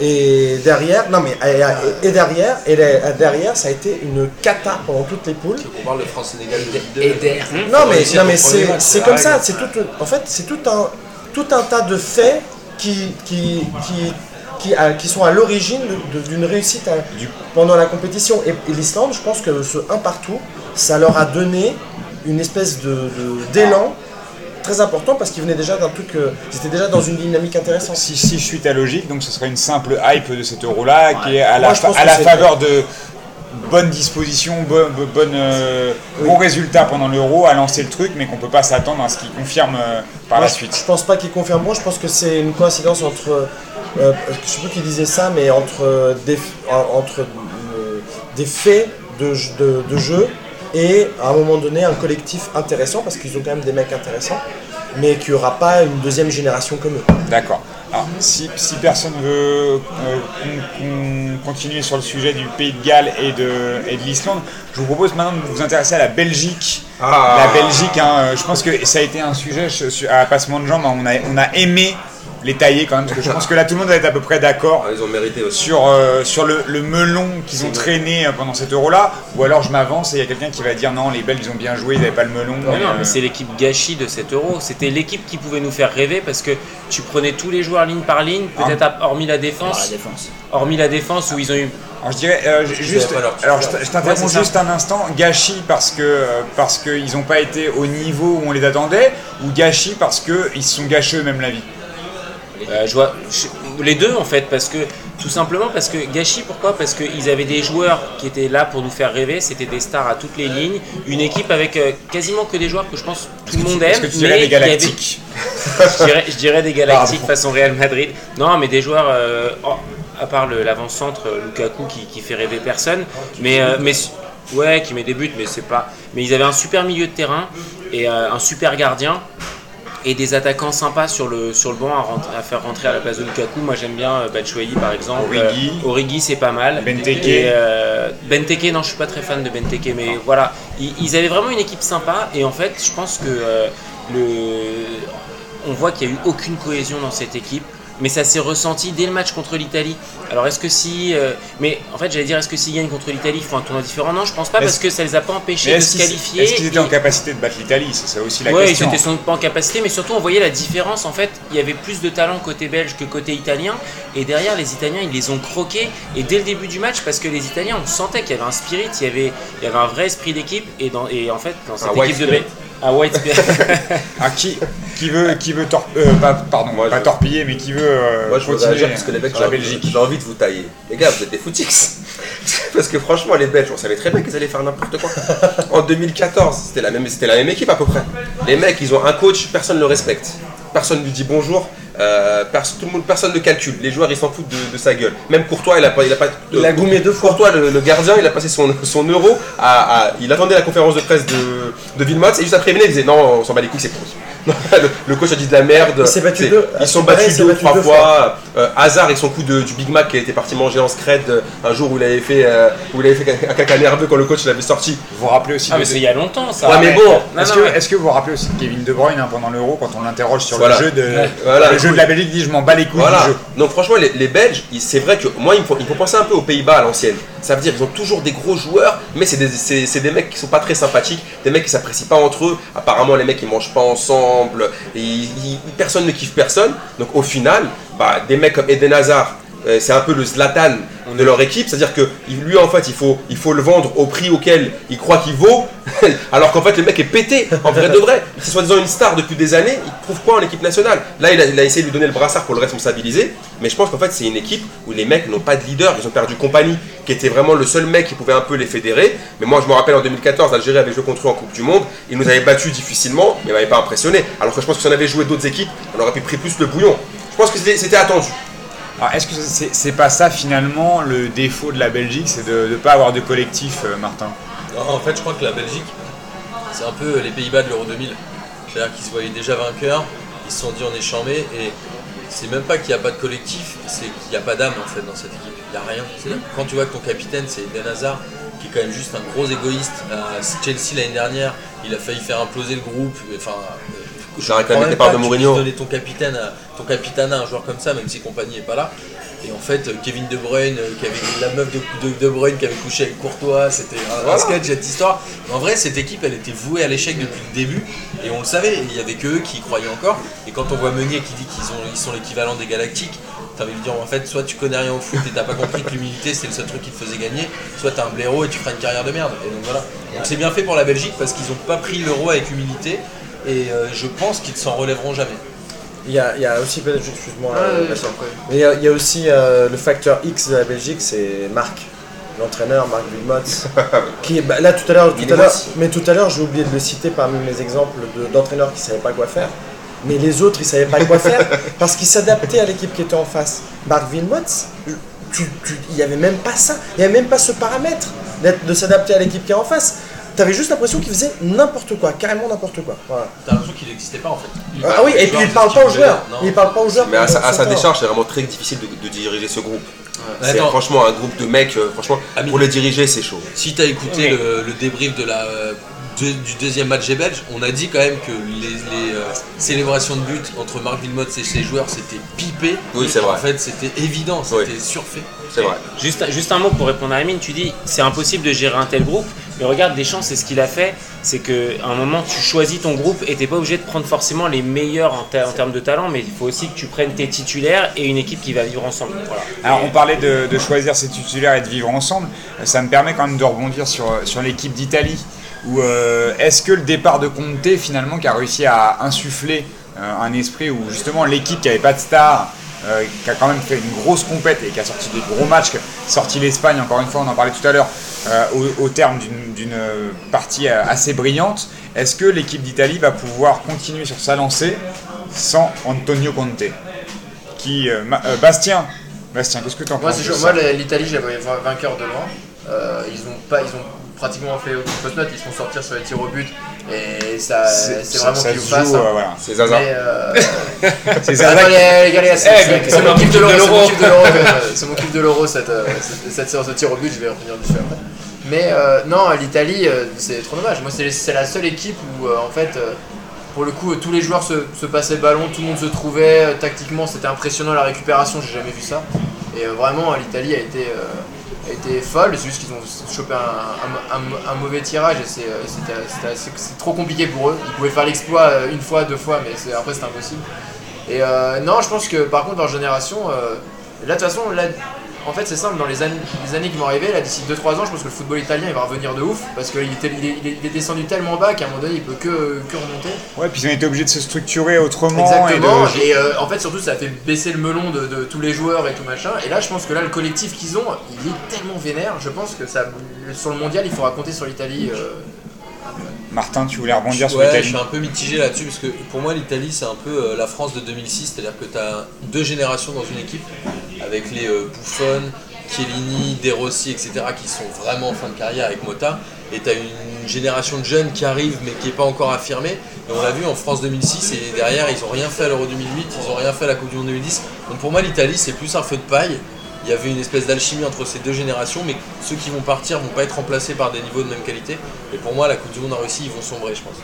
Et derrière, non mais et, et derrière, et derrière, ça a été une cata pendant toutes les poules. on parle de France-Sénégal de Et d'air. Non mais, non, mais c'est comme ça, c'est tout, en fait c'est tout un, tout un tas de faits qui, qui, qui, qui, à- qui sont à l'origine de- de- d'une réussite à- pendant la compétition. Et, et l'Islande, je pense que ce 1 partout, ça leur a donné une espèce de- de- d'élan très important parce qu'ils venaient déjà d'un truc, euh, ils étaient déjà dans une dynamique intéressante. Si, si je suis ta logique, donc ce serait une simple hype de cet euro-là qui est à la, Moi, à la faveur de bonne disposition, bon, bon, bonne, euh, bon résultat pendant l'euro, à lancer le truc, mais qu'on peut pas s'attendre à ce qu'il confirme euh, par Moi, la suite. Je pense pas qu'ils confirment moi, je pense que c'est une coïncidence entre. euh, je sais plus qui disait ça, mais entre des, en- entre, des faits de, de jeu et à un moment donné un collectif intéressant, parce qu'ils ont quand même des mecs intéressants, mais qu'il n'y aura pas une deuxième génération comme eux. D'accord. Alors, si, si personne veut euh, qu'on- qu'on continue sur le sujet du Pays de Galles et de, et de l'Islande, je vous propose maintenant de vous intéresser à la Belgique. Ah. La Belgique, hein, euh, je pense que ça a été un sujet je- à passement de jambes. on, a, on a aimé les tailler quand même, parce que je pense que là tout le monde va être à peu près d'accord Ah, ils ont mérité aussi. sur, euh, sur le, le melon qu'ils ont traîné euh, pendant cet euro-là, ou alors je m'avance et il y a quelqu'un qui va dire non, les Belges ils ont bien joué, ils n'avaient pas le melon. Mais et, non, euh, mais c'est l'équipe gâchis de cet euro. C'était l'équipe qui pouvait nous faire rêver parce que tu prenais tous les joueurs ligne par ligne, peut-être à- hormis la Ah, la défense, hormis la défense où ils ont eu Alors je dirais euh, juste, alors je t'interromps Ouais, c'est ça. juste un instant, gâchis parce que euh, parce qu'ils n'ont pas été au niveau où on les attendait, ou gâchis parce qu'ils se sont gâchés eux-mêmes la vie? Euh, je vois, je- les deux en fait, parce que tout simplement parce que gâchis, pourquoi? Parce qu'ils avaient des joueurs qui étaient là pour nous faire rêver, c'était des stars à toutes les lignes, une équipe avec euh, quasiment que des joueurs que je pense tout le monde aime. Est-ce que tu dirais mais des avait- galactiques [LAUGHS] je, dirais, je dirais des galactiques Pardon. façon Real Madrid. Non, mais des joueurs, euh, oh, à part l'avant-centre Lukaku qui, qui fait rêver personne, mais, mais ouais, qui met des buts, mais c'est pas. Mais ils avaient un super milieu de terrain et un super gardien et des attaquants sympas sur le, sur le banc à, faire rentrer à la place de Lukaku. Moi j'aime bien euh, Batshuayi par exemple. Origi. Euh, Origi c'est pas mal. Benteke. Et, euh, Benteke, non je suis pas très fan de Benteke, mais voilà. Ils, ils avaient vraiment une équipe sympa et en fait je pense que euh, le, on voit qu'il n'y a eu aucune cohésion dans cette équipe. Mais ça s'est ressenti dès le match contre l'Italie. Alors est-ce que si... euh, mais en fait j'allais dire est-ce que s'ils gagnent contre l'Italie ils font un tournoi différent? Non je pense pas parce que ça les a pas empêchés de se qualifier. est-ce qu'ils étaient en capacité de battre l'Italie? C'est ça aussi la Ouais, question. ils étaient sans doute pas en capacité, mais surtout on voyait la différence. En fait, il y avait plus de talent côté belge que côté italien. Et derrière, les Italiens, ils les ont croqués. Et dès le début du match, parce que les Italiens, on sentait qu'il y avait un spirit, il y avait, il y avait un vrai esprit d'équipe. Et, dans, et en fait, dans cette Un white équipe de. Belge. Un white spirit. Ah, qui, qui veut, qui veut tor- euh, pas, pardon, Moi, pas je- torpiller, mais qui veut euh, Moi je veux continuer réagir parce que les Belges, sur la j'ai- Belgique j'ai envie de vous tailler. Les gars, vous êtes des footix. [LAUGHS] parce que franchement, les Belges, on savait très bien qu'ils allaient faire n'importe quoi. En 2014, c'était la, même, c'était la même équipe à peu près. Les mecs, ils ont un coach, personne ne le respecte. Personne ne lui dit bonjour. Euh, perso- tout le monde, personne ne calcule. Les joueurs, ils s'en foutent de, de sa gueule. Même Courtois, il a pas, il a pas. Il a deux fois. Courtois, le, le gardien, il a passé son, son euro à, à- Il attendait la conférence de presse de, de Villemot et juste après, il venait, il disait non, on s'en bat les couilles, c'est pourri. [LAUGHS] le, le coach a dit de la merde. Il s'est battu deux- Ils sont battus deux ou battu trois deux fois. Euh, Hazard avec son coup de, du Big Mac qui était parti manger en scred euh, un jour où il avait fait, euh, où il avait fait un caca nerveux quand le coach l'avait sorti. Vous vous rappelez aussi ah, de- mais c'est il y a longtemps ça. Ouais, mais bon, Non, Est-ce que, ouais. est-ce que vous vous rappelez aussi de Kevin De Bruyne hein, pendant l'Euro quand on l'interroge sur Voilà. le jeu de Voilà. le jeu de la Belgique dit je m'en bats les couilles Voilà. du jeu. Donc franchement, les, les Belges, c'est vrai que moi, il me faut, il faut penser un peu aux Pays-Bas à l'ancienne. Ça veut dire qu'ils ont toujours des gros joueurs, mais c'est des, c'est- c'est des mecs qui sont pas très sympathiques, des mecs qui s'apprécient pas entre eux. Apparemment, les mecs ils mangent pas ensemble, personne ne kiffe personne. Donc au final, bah, des mecs comme Eden Hazard. Euh, C'est un peu le Zlatan de leur équipe, c'est-à-dire que lui en fait il faut, il faut le vendre au prix auquel il croit qu'il vaut, [LAUGHS] alors qu'en fait le mec est pété, en vrai de vrai. C'est soi-disant une star depuis des années, il trouve quoi en équipe nationale? Là il a, il a essayé de lui donner le brassard pour le responsabiliser, mais je pense qu'en fait c'est une équipe où les mecs n'ont pas de leader, ils ont perdu compagnie, qui était vraiment le seul mec qui pouvait un peu les fédérer. Mais moi je me rappelle en 2014, l'Algérie avait joué contre eux en Coupe du Monde, ils nous avaient battus difficilement, mais ils m'avaient pas impressionné. Alors que je pense que si on avait joué d'autres équipes, on aurait pu pris plus le bouillon. Je pense que c'était attendu. Alors est-ce que c'est pas ça finalement le défaut de la Belgique, c'est de ne pas avoir de collectif, euh, Martin? En fait, je crois que la Belgique, c'est un peu les Pays-Bas de l'Euro 2000. C'est-à-dire qu'ils se voyaient déjà vainqueurs, ils se sont dit on est chambé et c'est même pas qu'il n'y a pas de collectif, c'est qu'il n'y a pas d'âme en fait dans cette équipe. Il n'y a rien. Quand tu vois que ton capitaine c'est Eden Hazard, qui est quand même juste un gros égoïste, à Chelsea l'année dernière, il a failli faire imploser le groupe. Enfin, euh, je réclamé le départ de tu Mourinho. puisses donner ton capitaine à, ton capitaine à un joueur comme ça, même si compagnie n'est pas là. Et en fait, Kevin De Bruyne, euh, qui avait la meuf de, de, de Bruyne qui avait couché avec Courtois, c'était un, un sketch cette histoire. Mais en vrai, cette équipe, elle était vouée à l'échec depuis le début, et on le savait. Il y avait que eux qui y croyaient encore. Et quand on voit Meunier qui dit qu'ils ils sont l'équivalent des Galactiques, t'as envie de dire en fait, soit tu connais rien au foot et t'as pas compris que l'humilité c'est le seul truc qui te faisait gagner, soit t'es un blaireau et tu feras une carrière de merde. Et donc voilà. Donc c'est bien fait pour la Belgique parce qu'ils ont pas pris l'euro avec humilité, et euh, je pense qu'ils s'en relèveront jamais. Il y a, il y a aussi, peut-être, excuse-moi, mais il y, a, il y a aussi euh, le facteur X de la Belgique, c'est Marc, l'entraîneur Marc Wilmots. [LAUGHS] qui, est- bah, là tout à l'heure, tout à l'heure, mais tout à l'heure, j'ai oublié de le citer parmi mes exemples de- d'entraîneurs qui savaient pas quoi faire. Mais les autres, ils savaient pas quoi faire [LAUGHS] parce qu'ils s'adaptaient à l'équipe qui était en face. Marc Wilmots, il n'y avait même pas ça, il n'y avait même pas ce paramètre d'être- de s'adapter à l'équipe qui est en face. Tu avais juste l'impression qu'il faisait n'importe quoi, carrément n'importe quoi. Voilà. T'as l'impression qu'il n'existait pas en fait. Il Ah oui, et puis il parle pas aux joueurs. Il parle pas aux joueurs. Mais à sa, à décharge, c'est vraiment très difficile de, de diriger ce groupe. C'est franchement un groupe de mecs, euh, franchement, pour les diriger, c'est chaud. Si t'as écouté le, le débrief de la, deux- du deuxième match des Belges, on a dit quand même que les, les, euh, célébrations de but entre Marc Wilmots et ses joueurs c'était pipé. Oui, c'est vrai. En fait, c'était évident, Oui. c'était surfait. C'est vrai. Juste, juste un mot pour répondre à Amine, tu dis c'est impossible de gérer un tel groupe, mais regarde Deschamps, c'est ce qu'il a fait, c'est qu'à un moment tu choisis ton groupe et t'es pas obligé de prendre forcément les meilleurs en, ter- en termes de talent, mais il faut aussi que tu prennes tes titulaires et une équipe qui va vivre ensemble. Voilà. Alors, on parlait de, de choisir ses titulaires et de vivre ensemble. Ça me permet quand même de rebondir sur, sur l'équipe d'Italie. Où euh, est-ce que le départ de Conte, finalement, qui a réussi à insuffler euh, un esprit où justement l'équipe qui n'avait pas de star, euh, qui a quand même fait une grosse compète et qui a sorti des gros matchs, qui a sorti l'Espagne, encore une fois, on en parlait tout à l'heure, au, au terme d'une- partie assez brillante, est-ce que l'équipe d'Italie va pouvoir continuer sur sa lancée sans Antonio Conte? Qui, Bastien, Bastien, qu'est-ce que tu en Moi, penses ça? Moi, l'Italie, va- vainqueur de loin. Ils ont pas, ils ont pratiquement fait aucune post note. Ils se font sortir sur les tirs au but et ça, c'est vraiment face. joue, hein. voilà. C'est Zaza. Euh, [LAUGHS] C'est Zaza les, gars, c'est Eh, mon kiff de l'euro, [LAUGHS] c'est mon kiff de l'euro, cette, euh, cette, cette séance de tir au but. Je vais revenir dessus après. Mais euh, non, l'Italie, c'est trop dommage. Moi, c'est la seule équipe où, euh, en fait, euh, pour le coup, tous les joueurs se, se passaient le ballon, tout le monde se trouvait. Tactiquement, c'était impressionnant la récupération. J'ai jamais vu ça. Et vraiment, l'Italie a été, été folle. C'est juste qu'ils ont chopé un, un- mauvais tirage et c'est, euh, c'est trop compliqué pour eux. Ils pouvaient faire l'exploit euh, une fois, deux fois, mais c'est- après, c'était impossible. Et euh, non, je pense que par contre, leur génération, euh, là, de toute façon, là, en fait, c'est simple, dans les années, les années qui vont arriver, là, d'ici 2-3 ans, je pense que le football italien il va revenir de ouf parce qu'il il est, il descendu tellement bas qu'à un moment donné, il peut que, que remonter. Ouais, puis ils ont été obligés de se structurer autrement. Exactement, Et de... et, euh, en fait, surtout, ça a fait baisser le melon de, de tous les joueurs et tout machin. Et là, je pense que là, le collectif qu'ils ont, il est tellement vénère. Je pense que ça, sur le mondial, il faudra compter sur l'Italie. euh, Martin, tu voulais rebondir sur Ouais, je l'Italie suis un peu mitigé là-dessus parce que pour moi l'Italie c'est un peu euh, la France de 2006, c'est-à-dire que tu as deux générations dans une équipe avec les euh, Buffon, Chiellini, De Rossi, etc. qui sont vraiment en fin de carrière avec Mota et tu as une génération de jeunes qui arrivent mais qui n'est pas encore affirmée et on l'a vu en France 2006 et derrière ils ont rien fait à l'Euro 2008, ils ont rien fait à la Coupe du Monde 2010 donc pour moi l'Italie c'est plus un feu de paille il y avait une espèce d'alchimie entre ces deux générations, mais ceux qui vont partir vont pas être remplacés par des niveaux de même qualité. Et pour moi, la Coupe du Monde en Russie, ils vont sombrer, je pense.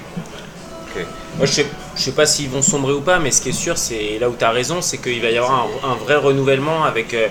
Moi, je sais, je sais pas s'ils vont sombrer ou pas, mais ce qui est sûr, c'est là où tu as raison, c'est qu'il va y avoir un, un vrai renouvellement avec. euh,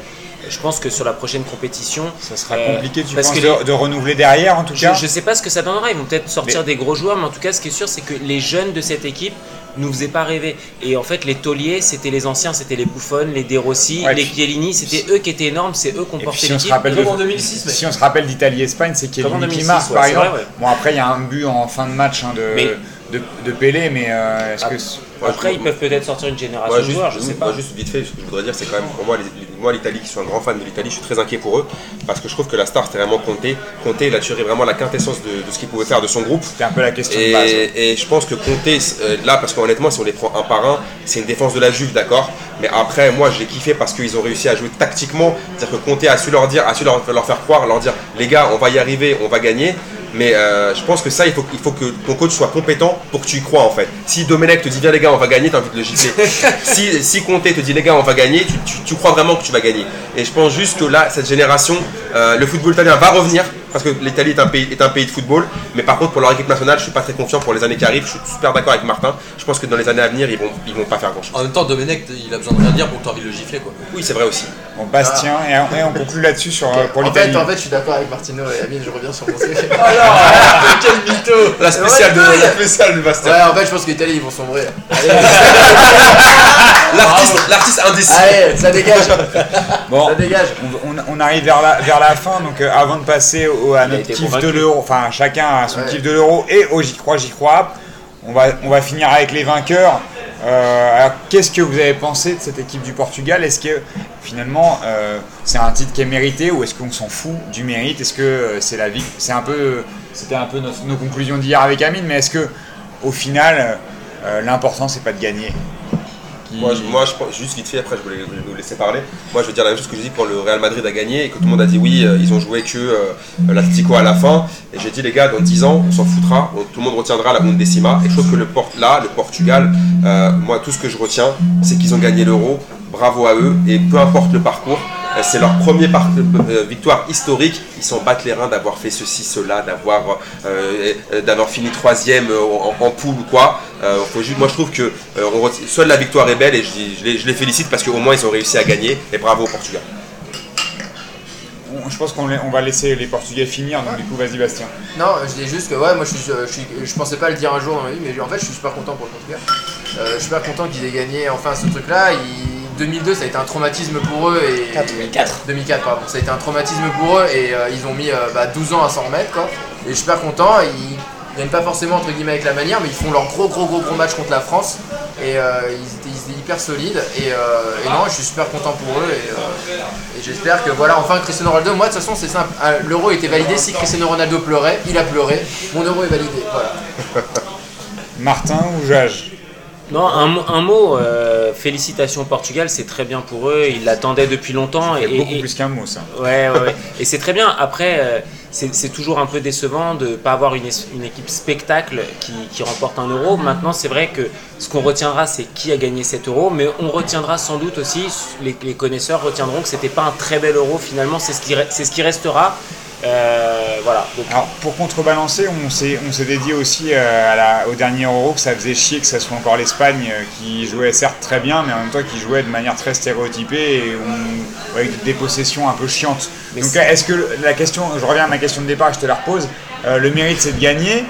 je pense que sur la prochaine compétition. Ça sera euh, compliqué, tu parce penses, que les- de, de renouveler derrière en tout Je, cas je sais pas ce que ça donnera, ils vont peut-être sortir Mais- des gros joueurs, mais en tout cas, ce qui est sûr, c'est que les jeunes de cette équipe nous faisaient pas rêver. Et en fait, les tauliers, c'était les anciens, c'était les Buffon, les De Rossi, Ouais, les Chiellini, c'était eux qui étaient énormes, c'est eux qui ont Et puis porté si on se l'équipe. Comme en 2006, mais- si on se rappelle d'Italie-Espagne, c'est Chiellini qui 2006, marque ouais, par exemple. vrai, ouais. Bon après il y a un but en fin de match hein, de, Mais- de, de Pelé, mais euh, est-ce Ah, que Ouais, Après, je- ils peuvent peut-être sortir une génération Ouais, de joueurs, je sais moi, pas. juste vite fait, ce que je voudrais dire, c'est quand même pour moi, moi l'Italie, qui suis un grand fan de l'Italie, je suis très inquiet pour eux parce que je trouve que la star c'était vraiment Conte. Conte, il a tiré vraiment la quintessence de, de ce qu'il pouvait faire de son groupe. c'était un peu la question de base. ouais. Et, je pense que Conte, euh, là, parce qu'honnêtement, si on les prend un par un, c'est une défense de la Juve, d'accord? Mais après, moi, je l'ai kiffé parce qu'ils ont réussi à jouer tactiquement. C'est-à-dire que Conte a su leur dire, a su leur, leur faire croire, leur dire, les gars, on va y arriver, on va gagner. Mais euh, je pense que ça, il faut, il faut que ton coach soit compétent pour que tu y crois en fait. Si Domenech te dit viens les gars on va gagner, t'as envie de le gifler. [LAUGHS] si, si Conte te dit les gars on va gagner, tu, tu- tu crois vraiment que tu vas gagner. Et je pense juste que là, cette génération, euh, le football italien va revenir parce que l'Italie est un pays est un pays de football. Mais par contre pour leur équipe nationale, je suis pas très confiant pour les années qui arrivent. Je suis super d'accord avec Martin. Je pense que dans les années à venir, ils vont ils vont pas faire grand chose. En même temps, Domenech, il a besoin de rien dire pour que tu envie de le gifler. Quoi. Oui c'est vrai aussi. Bon, Bastien, et, on, conclut là-dessus sur, euh, pour en, l'Italie. fait, en fait, je suis d'accord avec Martino et Amine, je reviens sur mon truc. [LAUGHS] Quel mytho La spéciale de la spéciale de Bastien. Ouais, en fait, je pense que l'Italie, ils vont sombrer. [LAUGHS] [LAUGHS] L'artiste l'artiste indécis. Allez, ça dégage, [LAUGHS] Bon, ça dégage. on, on- on arrive vers la, vers la fin, donc euh, avant de passer au- à notre kiff convaincu. de l'euro, enfin chacun a son Ouais. kiff de l'euro et au J'y crois, J'y crois, on va, on va finir avec les vainqueurs. Euh, alors, qu'est-ce que vous avez pensé de cette équipe du Portugal? Est-ce que finalement euh, c'est un titre qui est mérité ou est-ce qu'on s'en fout du mérite? Est-ce que euh, c'est la vie C'est un peu, c'était un peu nos, nos conclusions d'hier avec Amine, mais est-ce que au final euh, l'important c'est pas de gagner? Moi, je, moi, je juste vite fait, après, je voulais vous laisser parler. Moi, je veux dire la même chose que je dis quand le Real Madrid a gagné et que tout le monde a dit oui, euh, ils ont joué que euh, l'Atlético à la fin. Et j'ai dit, les gars, dans 10 ans, on s'en foutra, tout le monde retiendra la undécima. Et je trouve que le Port, là, le Portugal, euh, moi, tout ce que je retiens, c'est qu'ils ont gagné l'euro. Bravo à eux. Et peu importe le parcours, c'est leur première par- euh, euh, victoire historique. Ils s'en battent les reins d'avoir fait ceci, cela, d'avoir euh, euh, d'avoir fini troisième euh, en, en poule ou quoi. Euh, faut juste, moi je trouve que euh, on seule la victoire est belle et je, les, je les félicite parce qu'au moins ils ont réussi à gagner et bravo au Portugal. Je pense qu'on on va laisser les Portugais finir, donc du coup, vas-y, Bastien. Non, je dis juste que ouais, moi je, suis, je, suis- je pensais pas le dire un jour dans ma vie, mais en fait je suis super content pour le Portugal. Euh, je suis super content qu'ils aient gagné enfin ce truc-là. Ils- 2002 ça a été un traumatisme pour eux et 2004. 2004 pardon, ça a été un traumatisme pour eux et euh, ils ont mis euh, bah, 12 ans à s'en remettre quoi. Et je suis super content. Ils gagnent pas forcément entre guillemets avec la manière, mais ils font leur gros gros gros gros match contre la France et euh, ils, étaient, ils étaient hyper solides et, euh, et non, je suis super content pour eux et, euh, et j'espère que voilà enfin Cristiano Ronaldo. Moi de toute façon c'est simple, Ah, l'euro était validé si Cristiano Ronaldo pleurait, il a pleuré, mon euro est validé. Voilà. [LAUGHS] Martin ou Jage? Non, un, mot- un mot, euh, félicitations au Portugal, c'est très bien pour eux, ils l'attendaient depuis longtemps. C'est Et, beaucoup et- plus qu'un mot, ça. Ouais, ouais, ouais. Et c'est très bien. Après, euh, c'est toujours un peu décevant de ne pas avoir une, une équipe spectacle qui, qui remporte un euro. Maintenant, c'est vrai que ce qu'on retiendra, c'est qui a gagné cet euro, mais on retiendra sans doute aussi, les, les connaisseurs retiendront que c'était pas un très bel euro finalement, c'est ce, qui ce qui restera. Euh, voilà. Donc, Alors, pour contrebalancer, on s'est on s'est dédié aussi euh, à la- au dernier Euro que ça faisait chier que ça soit encore l'Espagne euh, qui jouait certes très bien, mais en même temps qui jouait de manière très stéréotypée et on- avec des possessions un peu chiantes. Mais Donc, est-ce que le- la question, je reviens à ma question de départ, je te la repose, euh, le mérite c'est de gagner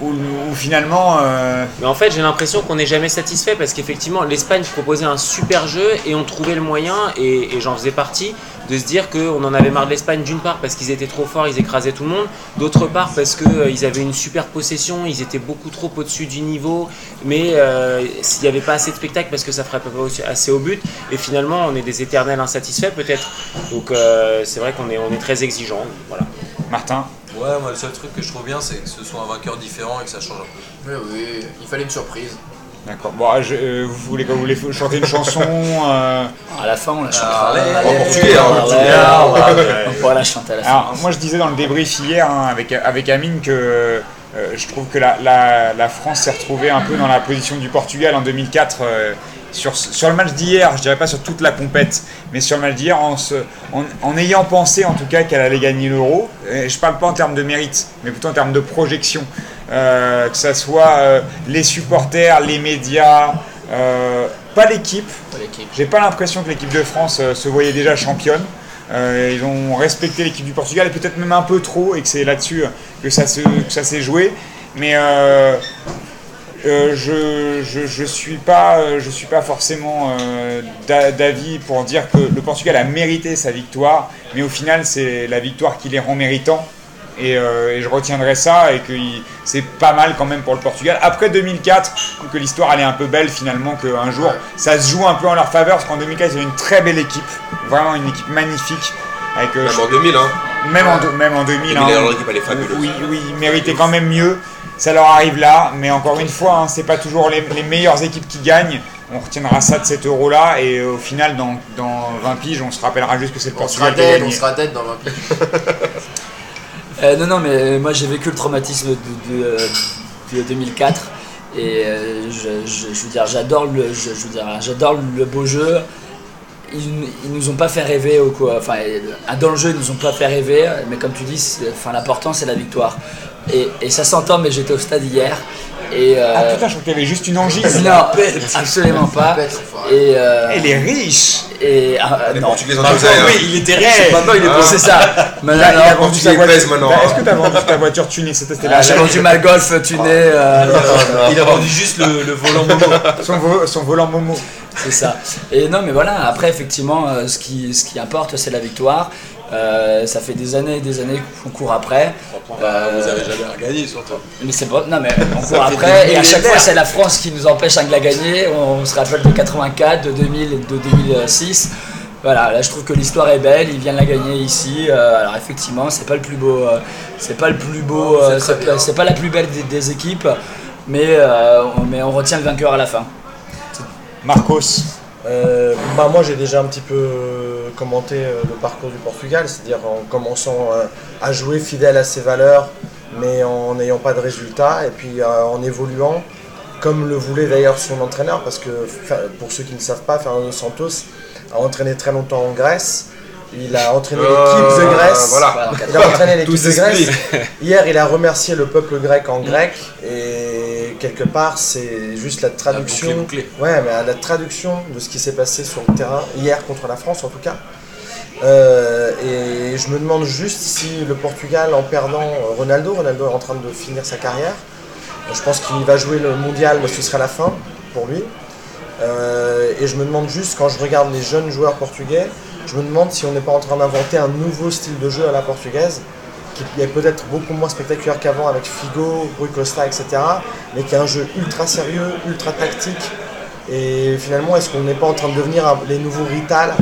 ou, ou finalement. euh, Mais en fait, j'ai l'impression qu'on n'est jamais satisfait parce qu'effectivement, l'Espagne proposait un super jeu et on trouvait le moyen, et, et j'en faisais partie, de se dire qu'on en avait marre de l'Espagne d'une part parce qu'ils étaient trop forts, ils écrasaient tout le monde, d'autre part parce qu'ils avaient une super possession, ils étaient beaucoup trop au-dessus du niveau, mais euh, s'il n'y avait pas assez de spectacle parce que ça frappait pas aussi- assez au but, et finalement, on est des éternels insatisfaits peut-être. Donc euh, c'est vrai qu'on est, on est très exigeant. Voilà. Martin? Ouais, moi le seul truc que je trouve bien, c'est que ce soit un vainqueur différent et que ça change un peu. Oui, oui, il fallait une surprise. D'accord. Bon, je- euh, vous, voulez, vous voulez chanter une chanson euh, À la fin, on la chante. En portugais, en Ouais, portugais. on va la chanter à la fin. Alors, moi, je disais dans le débrief hier hein, avec, avec Amine que euh, je trouve que la, la- la France s'est retrouvée un peu dans la position du Portugal en 2004. euh, sur, sur le match d'hier, je dirais pas sur toute la compète, mais sur le match d'hier, en, se- en, en ayant pensé en tout cas qu'elle allait gagner l'euro, je parle pas en termes de mérite, mais plutôt en termes de projection, euh, que ça soit euh, les supporters, les médias, euh, pas l'équipe, j'ai pas l'impression que l'équipe de France se voyait déjà championne. Ils ont respecté l'équipe du Portugal et peut-être même un peu trop et que c'est là-dessus que ça s'est joué. Mais euh, je, je, je suis pas euh, je suis pas forcément euh, d'a- d'avis pour dire que le Portugal a mérité sa victoire, mais au final c'est la victoire qui les rend méritants. Et, euh, et je retiendrai ça et que c'est pas mal quand même pour le Portugal. Après 2004, je trouve que l'histoire elle est un peu belle finalement qu'un jour Ouais. ça se joue un peu en leur faveur parce qu'en 2004 il y avait une très belle équipe, vraiment une équipe magnifique. Avec, euh, Même en 2000, hein. même, en, deux- même en 2000, Et hein, leur équipe, elle est fabuleuse. oui, oui, ils méritaient quand même mieux. Ça leur arrive là, mais encore une fois, hein, c'est pas toujours les, les meilleures équipes qui gagnent. On retiendra ça de cet euro là, et euh, au final, dans, dans 20 piges, on se rappellera juste que c'est le Portugal qui a on sera dead dans 20 piges. [LAUGHS] Euh, non, non, mais moi j'ai vécu le traumatisme de, de, euh, de 2004 et euh, je, veux dire, j'adore le, je, veux dire, j'adore le beau jeu. Ils, ils nous ont pas fait rêver ou quoi. Enfin, euh, dans le jeu, ils nous ont pas fait rêver, mais comme tu dis, enfin, l'important c'est la victoire. Et ça s'entend, mais j'étais au stade hier et euh, Ah putain, je crois qu'il y avait juste une angine. non, absolument pas. Et, euh, Elle est riche. et ah, Les non, Portugais ont tous hein. il était riche, Eh, maintenant il est ah. c'est ça. Non, il a vendu sa voiture. maintenant, Bah. Est-ce que tu as vendu ta voiture tunée C'était ah, la- j'ai vendu ma golf tunée. euh, Il a vendu juste le, le volant Momo. son, vo- son volant Momo. C'est ça. Et non, mais voilà, après, effectivement, euh, ce, qui, ce qui importe, c'est la victoire. Euh, ça fait des années et des années qu'on court après. Vous avez jamais regagné surtout. Mais c'est pas. Non, mais on court après. Et à chaque fois, c'est la France qui nous empêche de la gagner. On, on se rappelle de 84, de 2000 et de 2006. Voilà, là je trouve que l'histoire est belle, il vient de la gagner ici. Euh, alors effectivement, c'est pas le plus beau, euh, c'est pas le plus beau, c'est euh, pas- c'est pas la plus belle des, des équipes, mais, euh, on- mais on retient le vainqueur à la fin. Marcos. Euh, bah moi j'ai déjà un petit peu euh, commenté euh, le parcours du Portugal, c'est-à-dire en commençant à jouer fidèle à ses valeurs, mais en n'ayant pas de résultats, et puis en évoluant, comme le voulait d'ailleurs son entraîneur, parce que pour ceux qui ne savent pas, Fernando Santos a entraîné très longtemps en Grèce. Il a entraîné l'équipe de Grèce. Voilà. Il a entraîné [LAUGHS] l'équipe de Grèce. Hier, il a remercié le peuple grec en grec. Et quelque part, c'est juste la traduction. boucle est bouclée. Ouais, mais la traduction de ce qui s'est passé sur le terrain hier contre la France, en tout cas. Euh, et je me demande juste si le Portugal, en perdant euh, Ronaldo, Ronaldo est en train de finir sa carrière. Je pense qu'il va jouer le mondial, mais ce sera la fin pour lui. Euh, et je me demande juste, quand je regarde les jeunes joueurs portugais, je me demande si on n'est pas en train d'inventer un nouveau style de jeu à la portugaise, qui est peut-être beaucoup moins spectaculaire qu'avant avec Figo, Rui Costa, etc. Mais qui est un jeu ultra sérieux, ultra tactique. Et finalement, est-ce qu'on n'est pas en train de devenir les nouveaux Rital?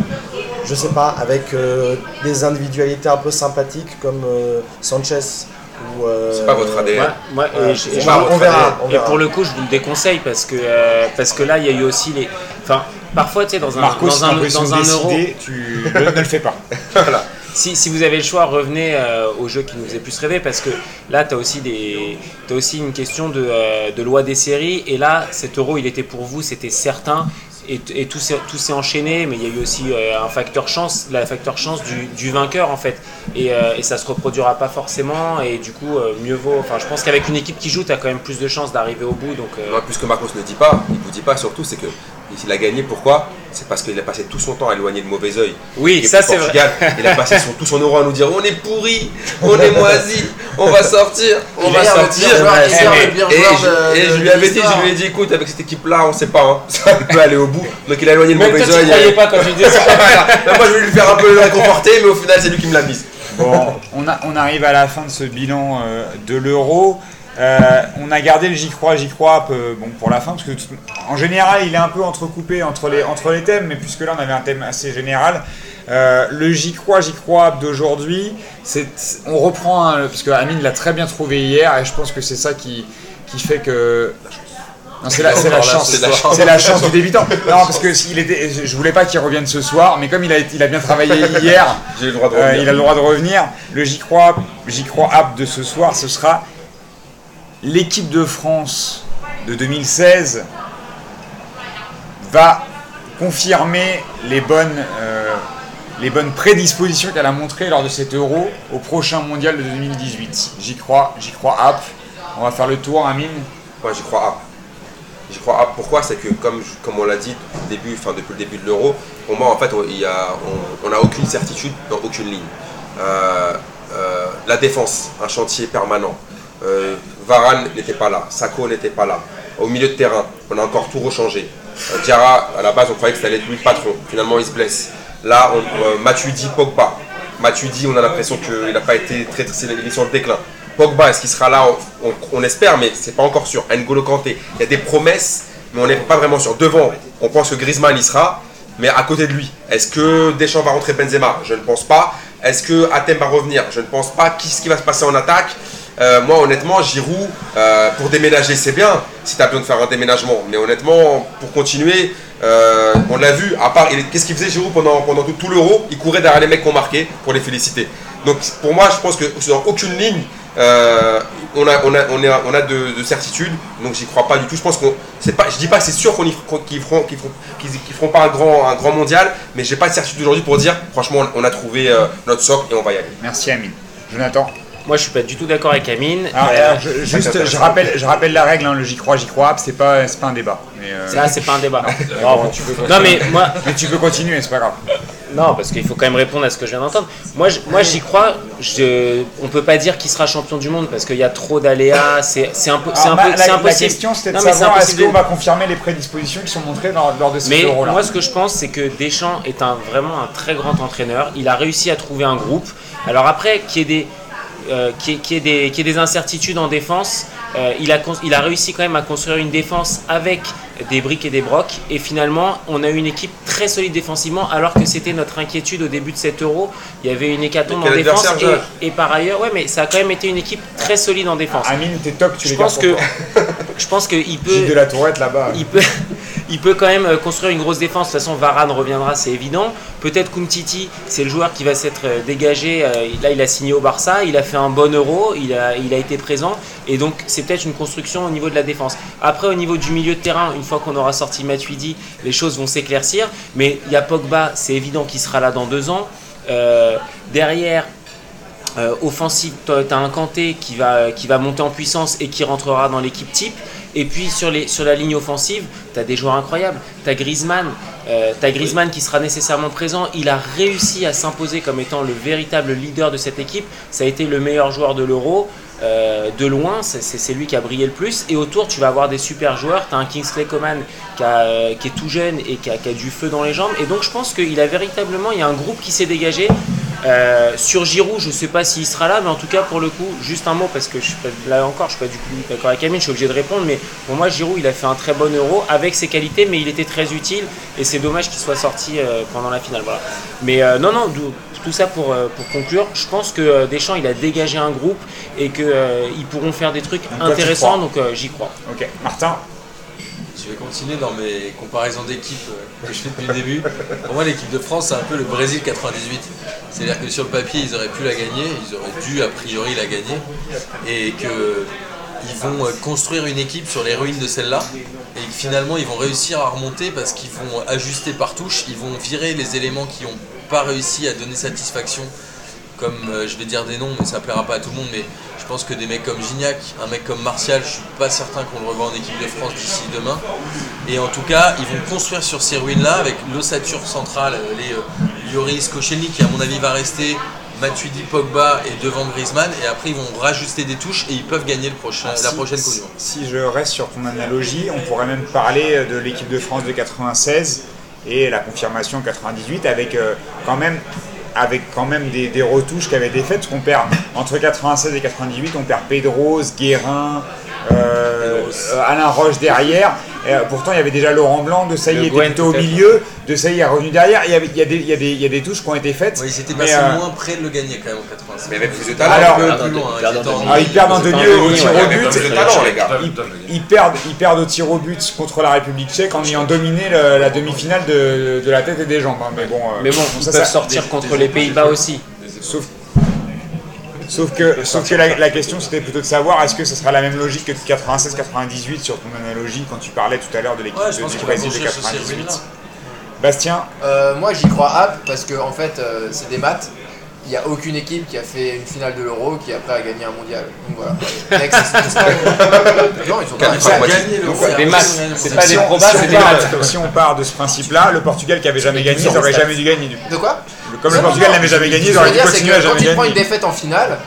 Je sais pas, avec euh, des individualités un peu sympathiques comme euh, Sanchez ou. euh, C'est pas votre ADN. Moi, moi, et Ouais, je- on et verra, on Et pour le coup, je vous le déconseille parce que, euh, parce que là, il y a eu aussi les. Enfin, parfois, tu sais, dans un, Marcos, dans un, dans un euro, tu ne, ne le fais pas. [LAUGHS] [LAUGHS] si, vous avez le choix, revenez euh, au jeu qui nous faisait plus rêver parce que là, tu as aussi, aussi une question de, euh, de loi des séries. Et là, cet euro, il était pour vous, c'était certain. Et, tout s'est enchaîné, mais il y a eu aussi euh, un facteur chance, la facteur chance du, vainqueur en fait. Et, et ça se reproduira pas forcément. Et du coup, mieux vaut. Enfin, je pense qu'avec une équipe qui joue, tu as quand même plus de chances d'arriver au bout. Donc, plus que Marcos ne dit pas, il vous dit pas surtout, c'est que il a gagné. Pourquoi? C'est parce qu'il a passé tout son temps à éloigner le mauvais oeil. oui, ça c'est vrai. Il a passé son, tout son euro à nous dire on est pourri, on est moisi, on va sortir, on Il va le sortir. est Et- joueur je- je lui avais dit, je lui ai dit écoute, avec cette équipe-là, on sait pas, hein, [LAUGHS] ça peut aller au bout. Donc il a éloigné le Même mauvais oeil. croyais pas quand tu disais [LAUGHS] ça. Moi je voulais lui faire un peu le réconforter, mais au final c'est lui qui me l'a mise. Bon, on, a- on arrive à la fin de ce bilan euh, de l'euro. Euh, on a gardé le j'y crois, j'y crois peu- bon, pour la fin, parce que tout- en général il est un peu entrecoupé entre les, entre les thèmes, mais puisque là on avait un thème assez général. euh, le j'y crois, j'y crois d'aujourd'hui, c'est, on reprend, un- parce que Amine l'a très bien trouvé hier, et je pense que c'est ça qui, qui fait que. C'est la, c'est la chance, c'est la chance. du débutant. Non, parce que s'il était, je voulais pas qu'il revienne ce soir, mais comme il a, il a bien travaillé hier, [LAUGHS] J'ai le droit de euh, il a le droit de revenir. Le J'y crois, J'y crois app de ce soir, ce sera l'équipe de France de 2016 va confirmer les bonnes, euh, les bonnes prédispositions qu'elle a montrées lors de cet euro au prochain mondial de 2018. J'y crois, j'y crois app. On va faire le tour, Amine. J'y crois A. J'y crois A. Pourquoi? C'est que, comme, comme on l'a dit début, enfin, depuis le début de l'euro, pour moi, en fait, on- il y a, on n'a aucune certitude dans aucune ligne. Euh, euh, la défense, un chantier permanent. Varane n'était pas là, Sako n'était pas là. Au milieu de terrain, on a encore tout rechangé. Euh, Diarra, à la base, on croyait que c'était lui le patron. Finalement, il se blesse. Là, on, euh, Matuidi, Pogba. Matuidi, on a l'impression qu'il n'a pas été très, très, il est sur le déclin. Pogba, est-ce qu'il sera là? On, espère, mais c'est pas encore sûr. N'Golo Kanté, il y a des promesses, mais on n'est pas vraiment sûr. Devant, on pense que Griezmann y sera, mais à côté de lui, est-ce que Deschamps va rentrer Benzema? Je ne pense pas. Est-ce que Athènes va revenir? Je ne pense pas. Qu'est-ce qui va se passer en attaque? Euh, Moi, honnêtement, Giroud, euh, pour déménager, c'est bien, si tu as besoin de faire un déménagement. Mais honnêtement, pour continuer, euh, on l'a vu, à part, qu'est-ce qu'il faisait Giroud pendant, tout, l'euro? Il courait derrière les mecs qui ont marqué pour les féliciter. Donc pour moi, je pense que sur aucune ligne, on a, on a, de, de certitude. Donc j'y crois pas du tout. Je pense qu'on, pas, je dis pas c'est sûr qu'on qu'on- qu'ils feront, feront, feront pas un grand, un grand mondial, mais j'ai pas de certitude aujourd'hui pour dire, franchement, on a trouvé notre socle et on va y aller. Merci, Amine. Jonathan. Moi, je suis pas du tout d'accord avec Amine. Alors, Euh, je- juste, je rappelle, je rappelle la règle, hein, le j'y crois, j'y crois, c'est pas, c'est pas un débat. Mais, euh, ça, c'est pas un débat. Non, mais moi, mais tu peux continuer, c'est pas grave. Non, parce qu'il faut quand même répondre à ce que je viens d'entendre. Moi, je- moi, j'y crois. Je, on peut pas dire qu'il sera champion du monde parce qu'il y a trop d'aléas. C'est c'est impo- c'est un ma- peu- c'est la, la impossible. question, c'était de Non, mais c'est savoir est-ce impossible qu'on va confirmer les prédispositions qui sont montrées lors, lors de cet Mais euro-là. moi, ce que je pense, c'est que Deschamps est un, vraiment un très grand entraîneur. Il a réussi à trouver un groupe. Alors après, qu'il y ait des, euh, qu'il y ait- qu'il y ait des, incertitudes en défense, euh, il, a, il réussi quand même à construire une défense avec des briques et des brocs. Et finalement, on a eu une équipe très solide défensivement, alors que c'était notre inquiétude au début de cet euro. Il y avait une hécatombe en défense. Et, et par ailleurs, ouais, mais ça a quand même été une équipe très solide en défense. Amine, t'es top, tu Je les pense que, [LAUGHS] je pense qu'il peut Gilles de la Tourette là-bas. il peut, il peut quand même euh, construire une grosse défense. De toute façon, Varane reviendra, c'est évident. Peut-être Kumtiti, c'est le joueur qui va s'être euh, dégagé. euh, Là, il a signé au Barça, il a fait un bon euro, il a, été présent. Et donc, c'est peut-être une construction au niveau de la défense. Après, au niveau du milieu de terrain, une fois qu'on aura sorti Matuidi, les choses vont s'éclaircir. Mais il y a Pogba, c'est évident qu'il sera là dans deux ans. Derrière, euh, offensif, tu as un Kanté qui va monter en puissance et qui rentrera dans l'équipe type. Et puis sur, la ligne offensive, tu as des joueurs incroyables. Tu as Griezmann, euh, Griezmann qui sera nécessairement présent. Il a réussi à s'imposer comme étant le véritable leader de cette équipe. Ça a été le meilleur joueur de l'Euro. euh, de loin, c'est- lui qui a brillé le plus. Et autour, tu vas avoir des super joueurs. Tu as un Kingsley Coman qui, a- qui est tout jeune et qui a, qui a du feu dans les jambes. Et donc, je pense qu'il a véritablement, il y a un groupe qui s'est dégagé. Euh, sur Giroud, je ne sais pas s'il sera là, mais en tout cas, pour le coup, juste un mot, parce que je suis pas- là encore, je suis pas du tout d'accord avec Amine, je suis obligé de répondre, mais pour moi, Giroud, il a fait un très bon euro avec ses qualités, mais il était très utile, et c'est dommage qu'il soit sorti euh, pendant la finale. Voilà. Mais euh, non, non, tout ça pour, pour conclure, je pense que Deschamps, il a dégagé un groupe et qu'ils pourront faire des trucs Donc intéressants, donc j'y crois. Ok, Martin? Je vais continuer dans mes comparaisons d'équipes euh, que je fais depuis le début. Pour moi, l'équipe de France, c'est un peu le Brésil 98. C'est-à-dire que sur le papier, ils auraient pu la gagner, ils auraient dû a priori la gagner, et que ils vont euh, construire une équipe sur les ruines de celle-là, et finalement, ils vont réussir à remonter parce qu'ils vont ajuster par touche, ils vont virer les éléments qui n'ont pas réussi à donner satisfaction comme euh, je vais dire des noms, mais ça plaira pas à tout le monde, mais je pense que des mecs comme Gignac, un mec comme Martial, je suis pas certain qu'on le revoit en équipe de France d'ici demain. Et en tout cas, ils vont construire sur ces ruines-là avec l'ossature centrale, euh, les euh, Lloris, Koscielny qui à mon avis va rester, Matuidi, Pogba et devant Griezmann, et après ils vont rajuster des touches et ils peuvent gagner le prochain, la Si- prochaine Coupe du Monde. Si je reste sur ton analogie, on pourrait même parler de l'équipe de France de 96 et la confirmation en 98 avec euh, quand même avec quand même des, retouches qui avaient été faites, qu'on perd entre 96 et 98, on perd Pedros, Guérin, Alain Roche derrière. Et, euh, pourtant, il y avait déjà Laurent Blanc, De Sailly était plutôt au milieu, De Sailly est revenu derrière. Il y, avait, il, y a des, il, y a des, il y a des touches qui ont été faites. Ils étaient mais, passés euh, moins près de le gagner quand même en 96. Mais il y avait plus de talent. Alors, un plus loin, ils ah, perdent en demi au, tir au but. Ils, perdent, ils perdent au tir au but contre la République tchèque en ayant dominé le- la demi-finale de, de la tête et des jambes. hein. Mais bon, euh, Mais bon, ils ça, peuvent ça- sortir contre les Pays-Bas aussi. Sauf, sauf que, sauf que la, la question c'était plutôt de savoir est-ce que ce sera la même logique que de 96-98 sur ton analogie quand tu parlais tout à l'heure de l'équipe Ouais, du Brésil de construire sur ces 98. ruines-là. Bastien, Euh, moi j'y crois hop parce que en fait euh, c'est des maths. Il n'y a aucune équipe qui a fait une finale de l'euro qui après a gagné un mondial. Donc voilà. Next. [LAUGHS] Non, ils pas Gagner Des maths, c'est pas si des probas, c'est des si on part de ce principe-là, le Portugal qui avait jamais gagné, ils n'auraient jamais dû gagner. De quoi Comme le Portugal n'avait jamais gagné, ils auraient veux dû continuer à que quand jamais tu prends une gagner. défaite en finale,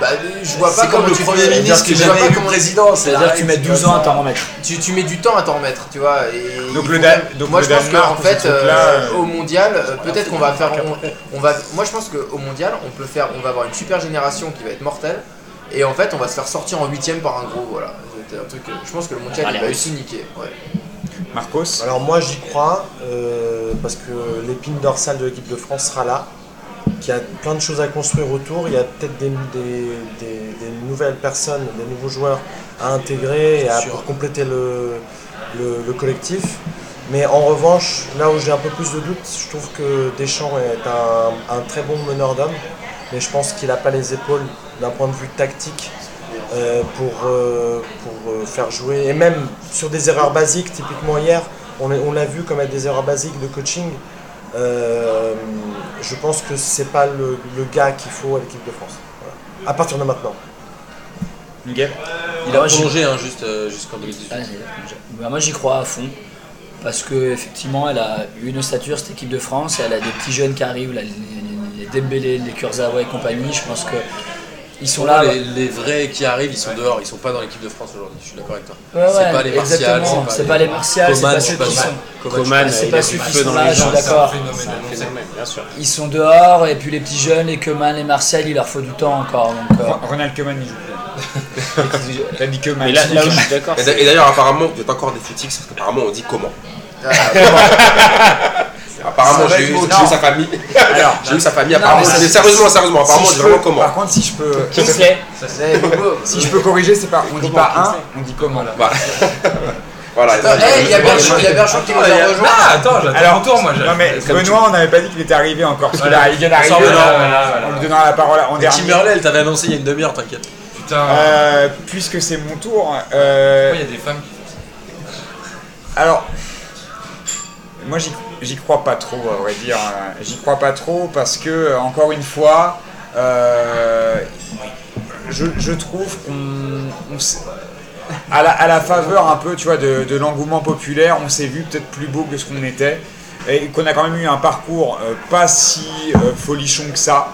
bah, je vois pas C'est comme le Premier ministre jamais pas élu comment tu- président. C'est-à-dire que tu mets 12 ans à t'en remettre. tu, tu mets du temps à t'en remettre, tu vois. Et Donc le Dan- donc moi le je pense Danemark, qu'en ce fait, euh, euh, au mondial, euh, peut-être qu'on va faire, on, on va, moi je pense qu'au mondial, on peut faire, on va avoir une super génération qui va être mortelle. Et en fait, on va se faire sortir en huitième par un gros, voilà. C'était un truc. euh, Je pense que le mondial Ah, il va niqué. Ouais. Marcos Alors moi j'y crois euh, parce que l'épine dorsale de l'équipe de France sera là, qu'il y a plein de choses à construire autour, il y a peut-être des, des- des- des nouvelles personnes, des nouveaux joueurs à intégrer et à, pour compléter le, le- le collectif. Mais en revanche, là où j'ai un peu plus de doutes, je trouve que Deschamps est un, un très bon meneur d'hommes, mais je pense qu'il n'a pas les épaules d'un point de vue tactique euh, pour, euh, pour euh, faire jouer. Et même sur des erreurs basiques, typiquement hier, on, l'a vu comme des erreurs basiques de coaching. Euh, je pense que c'est pas le, le gars qu'il faut à l'équipe de France. Voilà. À partir de maintenant. Miguel Il a Moi, prolongé hein, juste, euh, jusqu'en 2018. Ah, j'ai- bah, moi j'y crois à fond. Parce que effectivement elle a une ossature cette équipe de France, elle a des petits jeunes qui arrivent, là, les, les, les Dembélé, les Kurzawa et compagnie, je pense que ils sont là. les, les vrais qui arrivent, ils sont dehors, ils sont pas dans l'équipe de France aujourd'hui. Je suis d'accord avec toi. Ouais, c'est ouais, pas les Martial, exactement. c'est pas les Martial, c'est Coman, pas ceux qui sont. Coman, Coman, c'est pas ceux qui sont là, je suis d'accord. C'est un phénomène, bien sûr. Ils sont dehors et puis les petits jeunes, les Coman, les Martial, il leur faut du temps encore. Donc, euh, Ronald Koeman, il joue. [LAUGHS] T'as dit Koeman. Mais là, là je suis d'accord, Et et d'ailleurs, apparemment, vous êtes encore des footix, parce qu'apparemment, on dit comment? [LAUGHS] Apparemment, Ça j'ai eu, j'ai sa famille. Alors, [LAUGHS] J'ai eu sa famille, apparemment. ça- sérieusement, sérieusement, apparemment, si je je dis vraiment peux- comment. Par contre, si je peux, Kingsley. Si je peux corriger, c'est pas, on dit pas un, on dit comment. Voilà. [LAUGHS] Voilà. Il y a Berchon il y a Berchon qui nous y a rejoint. Ah, attends, j'attends Alors, mon tour, moi. je- Non mais Benoît, on n'avait pas dit qu'il était arrivé encore. Parce Voilà. qu'il a- il vient d'arriver. Euh. En lui donnant la parole en dernier. Timberley, elle t'avait annoncé il y a une demi-heure, t'inquiète. Putain, Euh, puisque c'est mon tour, euh, pourquoi il y a des femmes qui alors moi j'y- crois pas trop à vrai dire. Euh, J'y crois pas trop parce que encore une fois, euh, je, trouve qu'on à la, faveur un peu tu vois de, l'engouement populaire, on s'est vu peut-être plus beau que ce qu'on était et qu'on a quand même eu un parcours euh, pas si euh, folichon que ça.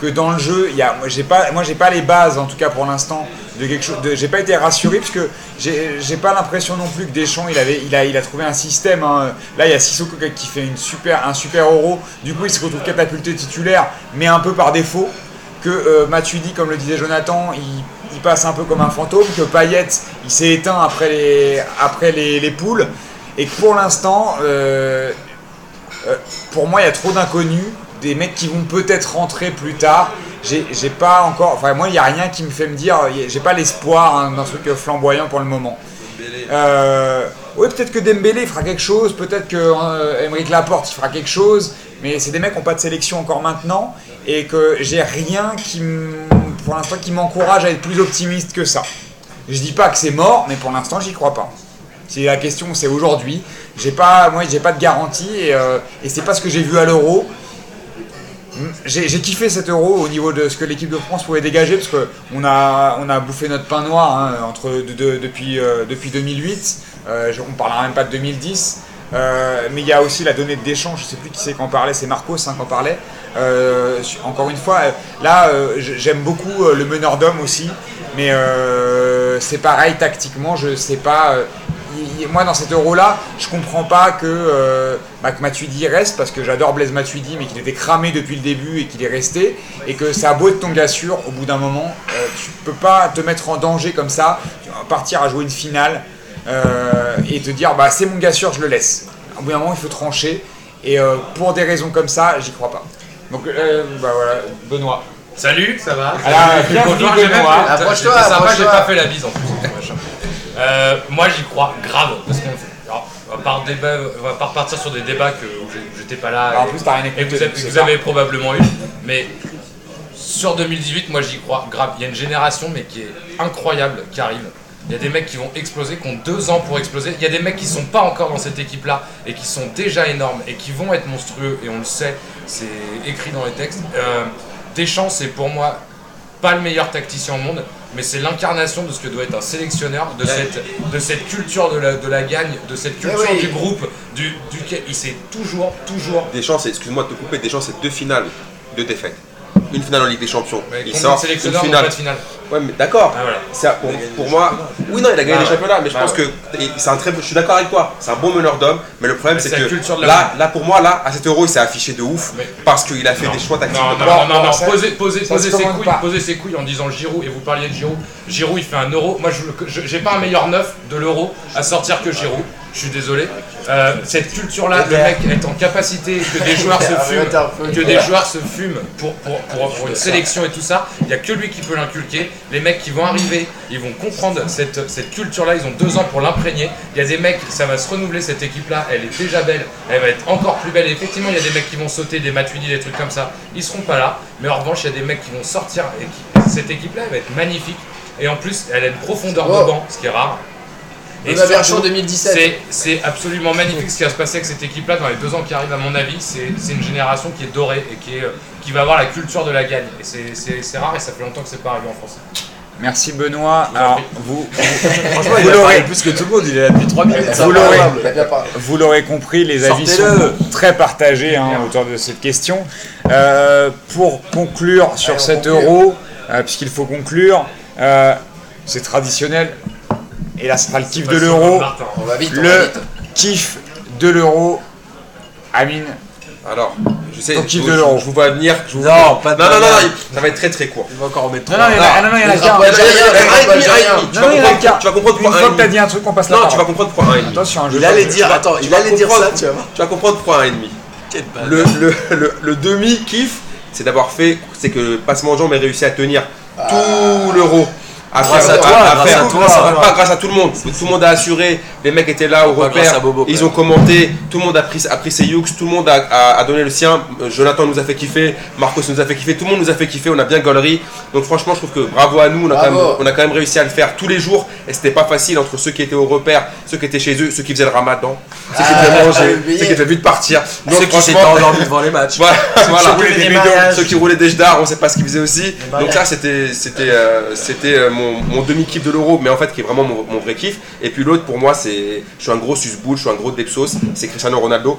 Que dans le jeu, y a, moi j'ai pas, moi pas les bases en tout cas pour l'instant de quelque chose. J'ai pas été rassuré parce que j'ai pas l'impression non plus que Deschamps il avait, il a, il a trouvé un système. hein. Là il y a Sissoko qui fait une super, un super euro. Du coup il se retrouve catapulté titulaire, mais un peu par défaut. Que euh, comme le disait Jonathan, il, il passe un peu comme un fantôme. Que Payet il s'est éteint après les, après les, les poules. Et que pour l'instant, euh, euh, pour moi, il y a trop d'inconnus, des mecs qui vont peut-être rentrer plus tard. J'ai pas encore, enfin moi, il n'y a rien qui me fait me dire, j'ai pas l'espoir hein, d'un truc flamboyant pour le moment. Euh, oui, peut-être que Dembélé fera quelque chose, peut-être que euh, Laporte il fera quelque chose, mais c'est des mecs qui n'ont pas de sélection encore maintenant et que j'ai rien qui, pour l'instant, qui m'encourage à être plus optimiste que ça. Je dis pas que c'est mort, mais pour l'instant, j'y crois pas. Si la question c'est aujourd'hui, j'ai pas, moi j'ai pas de garantie et, euh, et c'est pas ce que j'ai vu à l'euro. J'ai kiffé cet euro au niveau de ce que l'équipe de France pouvait dégager parce qu'on a, on a bouffé notre pain noir hein, entre, de- de- depuis, euh, depuis 2008. Euh, on ne parlera même pas de 2010. Euh, mais il y a aussi la donnée de Deschamps, je sais plus qui c'est qu'en parlait, c'est Marcos hein, qui en parlait. Encore une fois, là j'aime beaucoup le meneur d'homme aussi, mais c'est pareil tactiquement, je sais pas. Il- moi dans cet euro là, je comprends pas que, euh, bah, que Matuidi reste parce que j'adore Blaise Matuidi, mais qu'il était cramé depuis le début et qu'il est resté, et que ça a beau être ton gars sûr, au bout d'un moment, euh, tu peux pas te mettre en danger comme ça, tu vas partir à jouer une finale euh, et te dire bah c'est mon gars sûr, je le laisse. Au bout d'un moment, il faut trancher, et euh, pour des raisons comme ça, j'y crois pas. Donc euh, bah voilà, Benoît. Salut, ça va? Alors, Salut, bienvenue, bonjour, Benoît. Approche-toi, sympa, j'ai approche-toi. pas fait la bise en plus. Euh, moi j'y crois grave parce qu'on alors, on va pas débat- on va pas repartir sur des débats que où j'ai- j'étais pas là Alors, en et- plus, t'as rien et écouté, que vous, avez, donc que vous avez probablement eu mais sur 2018 moi j'y crois grave il y a une génération mais qui est incroyable qui arrive il y a des mecs qui vont exploser, qui ont deux ans pour exploser. Il y a des mecs qui sont pas encore dans cette équipe-là et qui sont déjà énormes et qui vont être monstrueux. Et on le sait, c'est écrit dans les textes. Euh, Deschamps, c'est pour moi pas le meilleur tacticien au monde, mais c'est l'incarnation de ce que doit être un sélectionneur, de cette, de cette culture de la, de la gagne, de cette culture oui. du groupe, du, duquel il s'est toujours, toujours. Deschamps, excuse-moi de te couper, Deschamps, c'est deux finales de défaite. Une finale en Ligue des Champions. Mais il sort de une finale. pas de finale Ouais, mais d'accord. Ah, voilà. Pour, pour moi, oui, non, il a gagné Bah les ouais. championnats, mais je Bah pense que c'est un très, bon- je suis d'accord avec toi. C'est un bon meneur d'homme, mais le problème c'est que là, là, pour moi, là, à cet euro, il s'est affiché de ouf Mais- parce qu'il a fait Non. des choix tactiques. Non, de non, non, non, posez, ses couilles, posez ses couilles en disant Giroud, et vous parliez de Giroud. Giroud, il fait un euro. Moi, je je- j'ai pas un meilleur neuf de l'euro à sortir que Giroud. Je suis désolé. Euh, cette culture-là, le mec est en capacité que des joueurs se [LAUGHS] fument, que des joueurs se fument pour, pour, pour, pour une sélection et tout ça. Il y a que lui qui peut l'inculquer. Les mecs qui vont arriver, ils vont comprendre cette, cette culture-là. Ils ont deux ans pour l'imprégner. Il y a des mecs, ça va se renouveler cette équipe-là. Elle est déjà belle. Elle va être encore plus belle. Et effectivement, il y a des mecs qui vont sauter, des Matuidi, des trucs comme ça. Ils seront pas là. Mais en revanche, il y a des mecs qui vont sortir. Et qui- cette équipe-là, elle va être magnifique. Et en plus, elle a une profondeur Oh. de banc, ce qui est rare. Et Berchon surtout, 2017. c'est- absolument magnifique ce qui va se passer avec cette équipe-là dans les deux ans qui arrivent, à mon avis. C'est une génération qui est dorée et qui, est, euh, qui va avoir la culture de la gagne. Et c'est- rare et ça fait longtemps que c'est pas arrivé en France. Merci Benoît. vous Alors, vous, [LAUGHS] Vous l'aurez. plus que tout le monde, il est là depuis 3 minutes. Vous l'aurez. Compris, les avis sont très partagés hein, autour de cette question. Euh, pour conclure sur Allez, on cet conclut. euro, euh, puisqu'il faut conclure, euh, c'est traditionnel. Et là, ce sera le kiff de l'euro. Martin. On va vite, on va Le vite. kiff de l'euro. Amine, Alors, je sais, Ton je, kiff vous- de l'euro. je vous vois venir. Je vous... Non, pas de non, non, non, manière. ça va être très très court. Il va encore en mettre Non, 3. non, il y en a, ah, non, non, il y en a qu'un. Tu Non, vas non, il y en a comprendre- qu'un. tu vas comprendre Une pourquoi un fois et que t'as demi. dit un truc, on passe la Non, tu parole. vas comprendre pourquoi un et demi. Attention, un jeu Il allait dire, attends, il vas allait dire ça, comprendre. tu vas voir. Tu vas comprendre pourquoi un et demi. Quel bâtard. Le, le, le, le demi-kiff, c'est d'avoir fait, c'est que Passement de Jambes ait réussi à tenir tout l'euro à Grâce faire- à toi, à- à grâce faire- à toi. pas- pas grâce à tout le monde. Tout le monde a assuré, les mecs étaient là au repère, Bobo, ils ont commenté, tout le monde a pris, a pris ses yux, tout le monde a, a- a donné le sien. Euh, Jonathan nous a fait kiffer, Marcos nous a fait kiffer, tout le monde nous a fait kiffer, on a bien gaulerie. Donc franchement, je trouve que bravo à nous, on a, quand même, on a quand même réussi à le faire tous les jours et c'était pas facile entre ceux qui étaient au repère, ceux qui étaient chez eux, ceux qui faisaient le ramadan, ceux qui Ah, devaient j'avais manger, ceux qui étaient vus de partir. Donc Ceux qui s'étaient endormis devant les matchs. voilà, voilà. roulaient des Ceux. Ceux qui roulaient des jdards, on sait pas ce qu'ils faisaient aussi. Donc ça, c'était c'était euh, c'était euh, mon, demi-kiff de l'euro, mais en fait qui est vraiment mon, vrai kiff. Et puis l'autre, pour moi, c'est je suis un gros susboule, je suis un gros Depsos, c'est Cristiano Ronaldo.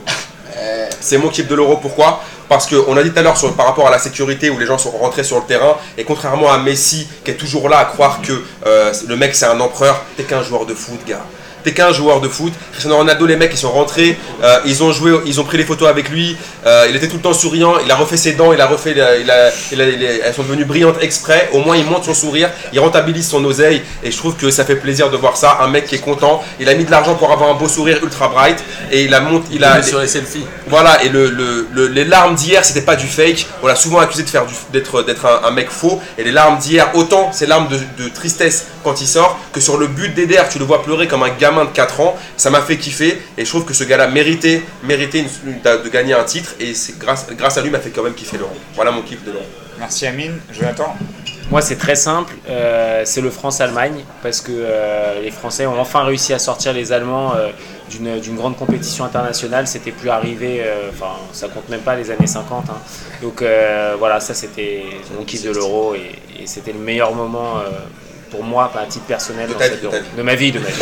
C'est mon kiff de l'euro, pourquoi? Parce qu'on a dit tout à l'heure par rapport à la sécurité où les gens sont rentrés sur le terrain, et contrairement à Messi qui est toujours là à croire que euh, le mec c'est un empereur, t'es qu'un joueur de foot, gars. T'es qu'un joueur de foot. Cristiano Ronaldo, les mecs, ils sont rentrés, euh, ils ont joué, ils ont pris les photos avec lui. euh, il était tout le temps souriant. Il a refait ses dents, il a refait, il a- il a- il a- il a- elles sont devenues brillantes exprès. Au moins, il monte son sourire, il rentabilise son oseille, et je trouve que ça fait plaisir de voir ça. Un mec qui est content. Il a mis de l'argent pour avoir un beau sourire ultra bright, et il a monté, il a, sur les selfies. voilà, et le, le- le- les larmes d'hier, c'était pas du fake. On l'a souvent accusé de faire d'être d'être un, un mec faux. Et les larmes d'hier, autant ces larmes de, de tristesse quand il sort, que sur le but d'Eder, tu le vois pleurer comme un gamin de 4 ans. Ça m'a fait kiffer. Et je trouve que ce gars-là méritait, méritait une- une- de gagner un titre. Et c'est grâce, grâce à lui, m'a fait quand même kiffer l'euro. Voilà mon kiff de l'euro. Merci Amine. Jonathan. Moi, c'est très simple. euh, c'est le France-Allemagne parce que euh, les Français ont enfin réussi à sortir les Allemands euh, d'une d'une grande compétition internationale. C'était plus arrivé, euh, enfin, ça compte même pas les années 50. hein. Donc euh, voilà, ça c'était mon kiff de l'Euro et, et c'était le meilleur moment euh, pour moi, enfin, à titre personnel, De dans cette vie, de ma vie, de ma vie. [LAUGHS]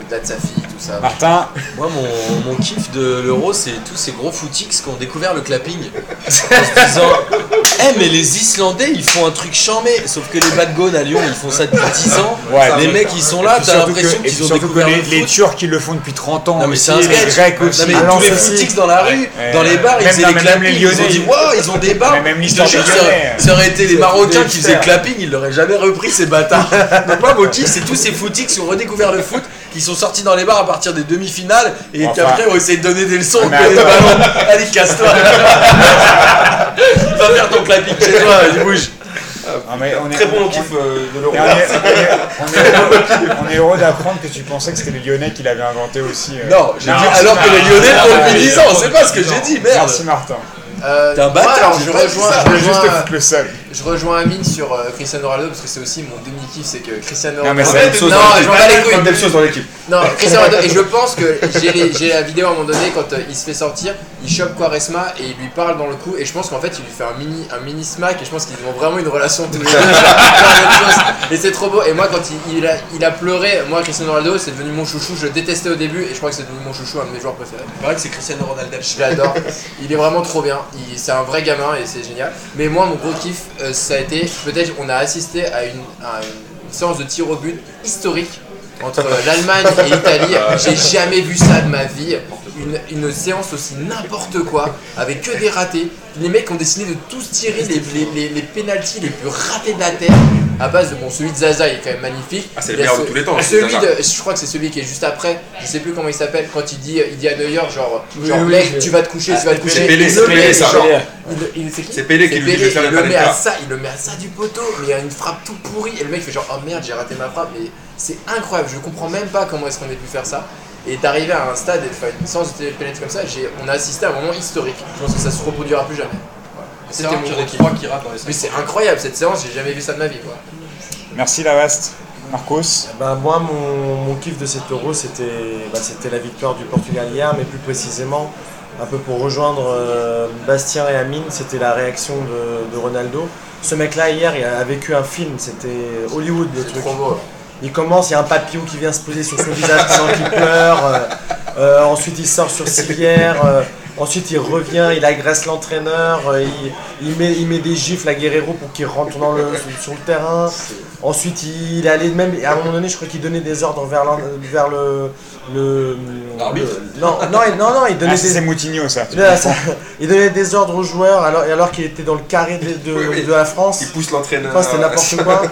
Au-delà de sa fille, tout ça. Martin. Moi, mon, mon kiff de l'euro, c'est tous ces gros footix qui ont découvert le clapping. [LAUGHS] En se disant, eh, mais les Islandais, ils font un truc chambé. Sauf que les Bad Gone à Lyon, ils font ça depuis [LAUGHS] 10 ans. Ouais, les mecs, ils sont là, t'as l'impression qu'ils ont découvert que les, le les. Turcs ils le font depuis 30 ans. Non, mais aussi, c'est un les sketch. Grecs aussi. Non, mais Ah, tous les footix dans la rue, Ouais. dans les bars, ils faisaient les Ils ont Lyonnais, dit, waouh, ils ont des bars. Mais même l'histoire ça aurait- Lyonnais. été les Marocains qui faisaient clapping, ils l'auraient jamais repris ces bâtards. Donc moi mon kiff c'est tous ces footix qui ont redécouvert le foot, qui sont sortis dans les bars à partir des demi-finales et Enfin. qui après ont essayé de donner des leçons Mais que les attends. ballons. Allez casse-toi. Va faire ton clapping chez toi, vas-y bouge. Non, mais on est, Très bon on- kiff euh, de on l'euro. on est- on heureux- on est heureux d'apprendre que tu pensais que c'était les Lyonnais qui l'avaient inventé aussi. euh. Non, j'ai dit Non, alors que les Lyonnais non, depuis 10 ans, c'est pas ce que j'ai dit, merde. Merci Martin. Euh, T'es un bâtard, je rejoins, je Je veux juste te rejoins, foutre le seul. Je rejoins Amine sur euh, Cristiano Ronaldo parce que c'est aussi mon demi-kiff, c'est que Cristiano Non, mais Ronaldo. c'est non, je m'en bats les couilles. Dans l'équipe. Non, Cristiano Ronaldo, et je pense que j'ai les- j'ai la vidéo à un moment donné quand euh, il se fait sortir, il chope Quaresma et il lui parle dans le cou et je pense qu'en fait il lui fait un mini, un mini smack et je pense qu'ils ont vraiment une relation tous les deux. La même chose. et c'est trop beau. Et moi quand il, il a, il a pleuré, moi Cristiano Ronaldo c'est devenu mon chouchou, je le détestais au début et je crois que c'est devenu mon chouchou, un de mes joueurs préférés. C'est vrai que c'est Cristiano Ronaldo. Je l'adore. Il est vraiment trop bien. Il- C'est un vrai gamin et c'est génial. Mais moi, mon gros kiff, euh, ça a été peut-être on a assisté à une, à une séance de tir au but historique entre [LAUGHS] l'Allemagne et l'Italie. J'ai jamais vu ça de ma vie. Une, une séance aussi n'importe quoi, avec que des ratés. Les mecs ont décidé de tous tirer les, les, les, les pénaltys les plus ratés de la terre. À base de bon, celui de Zaza il est quand même magnifique. Ah, c'est le a meilleur ce- de tous les temps, Celui Zaza. de, je crois que c'est celui qui est juste après. Je sais plus comment il s'appelle. Quand il dit, il dit à Neuer genre, genre oui, mec, mais- tu vas te coucher, tu vas te coucher. c'est Pelé, Et c'est le Pelé, met, ça. genre, il- il- c'est Pelé qui lui dit de faire il le le met à ça, il le met à ça du poteau, mais il y a une frappe tout pourrie et le mec fait genre oh merde j'ai raté ma frappe mais c'est incroyable, je comprends même pas comment est-ce qu'on ait pu faire ça et d'arriver à un stade et de faire une séance de pénalité comme ça, j'ai, on a assisté à un moment historique. Je pense que ça se reproduira plus jamais. C'était mon trois qui ratent dans les Mais c'est incroyable cette séance, j'ai jamais vu ça de ma vie quoi. Merci Lavaste. Marcos. Bah, moi, mon, mon kiff de cet euro, c'était bah, c'était la victoire du Portugal hier, mais plus précisément, un peu pour rejoindre euh, Bastien et Amine, c'était la réaction de, de Ronaldo. Ce mec-là, hier, il a vécu un film, c'était Hollywood le truc. trop beau. Il commence, il y a un papillon qui vient se poser sur son visage qu'il pleure. euh, euh, ensuite, il sort sur civière. Ensuite, il revient, il agresse l'entraîneur. euh, il, met, des gifles à Guerrero pour qu'il rentre sur le terrain. Ensuite, il est allé même. À un moment donné, je crois qu'il donnait des ordres vers le. Le non, non, il- non, non, il donnait Ah, des. c'est Moutinho ça. Là, il donnait des ordres aux joueurs alors, alors qu'il était dans le carré de, de- Oui, oui. de la France. Il pousse l'entraîneur. Enfin, c'était n'importe quoi.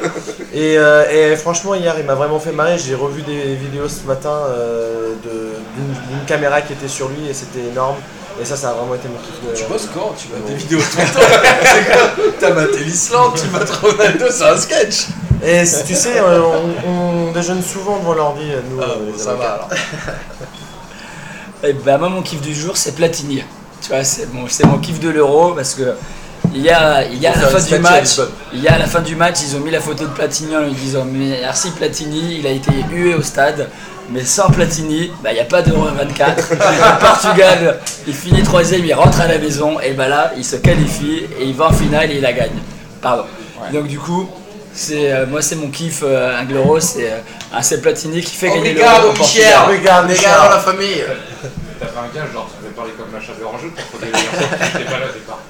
Et, euh, et franchement, hier, il m'a vraiment fait marrer. J'ai revu des vidéos ce matin euh, d'une caméra qui était sur lui et c'était énorme. Et ça, ça a vraiment été mon kiff. de- Tu bosses quand Tu vas des vidéos tout le temps? [LAUGHS] T'as maté l'Islande, tu mates Ronaldo, c'est un sketch Et tu sais, euh, on, on déjeune souvent devant l'ordi, nous, Ah, euh, les ça va alors. [LAUGHS] Et bah moi mon kiff du jour c'est Platini. Tu vois, c'est mon, c'est mon kiff de l'euro parce que il y a, il y a à la fin du match, il y a à la fin du match, ils ont mis la photo de Platini en lui disant mais merci Platini, il a été hué au stade, mais sans Platini, bah il n'y a pas d'Euro 24. [LAUGHS] Le Portugal, il finit troisième, il rentre à la maison et bah là il se qualifie et il va en finale et il la gagne. Pardon. Donc du coup. C'est, euh, moi c'est mon kiff euh, un l'euro, c'est euh, un c'est Platini qui fait gagner au Portugal. Regarde, Les Michel. gars dans la famille. T'as fait un gage, genre tu devais parler comme machin de orange pour protéger les pas là au départ.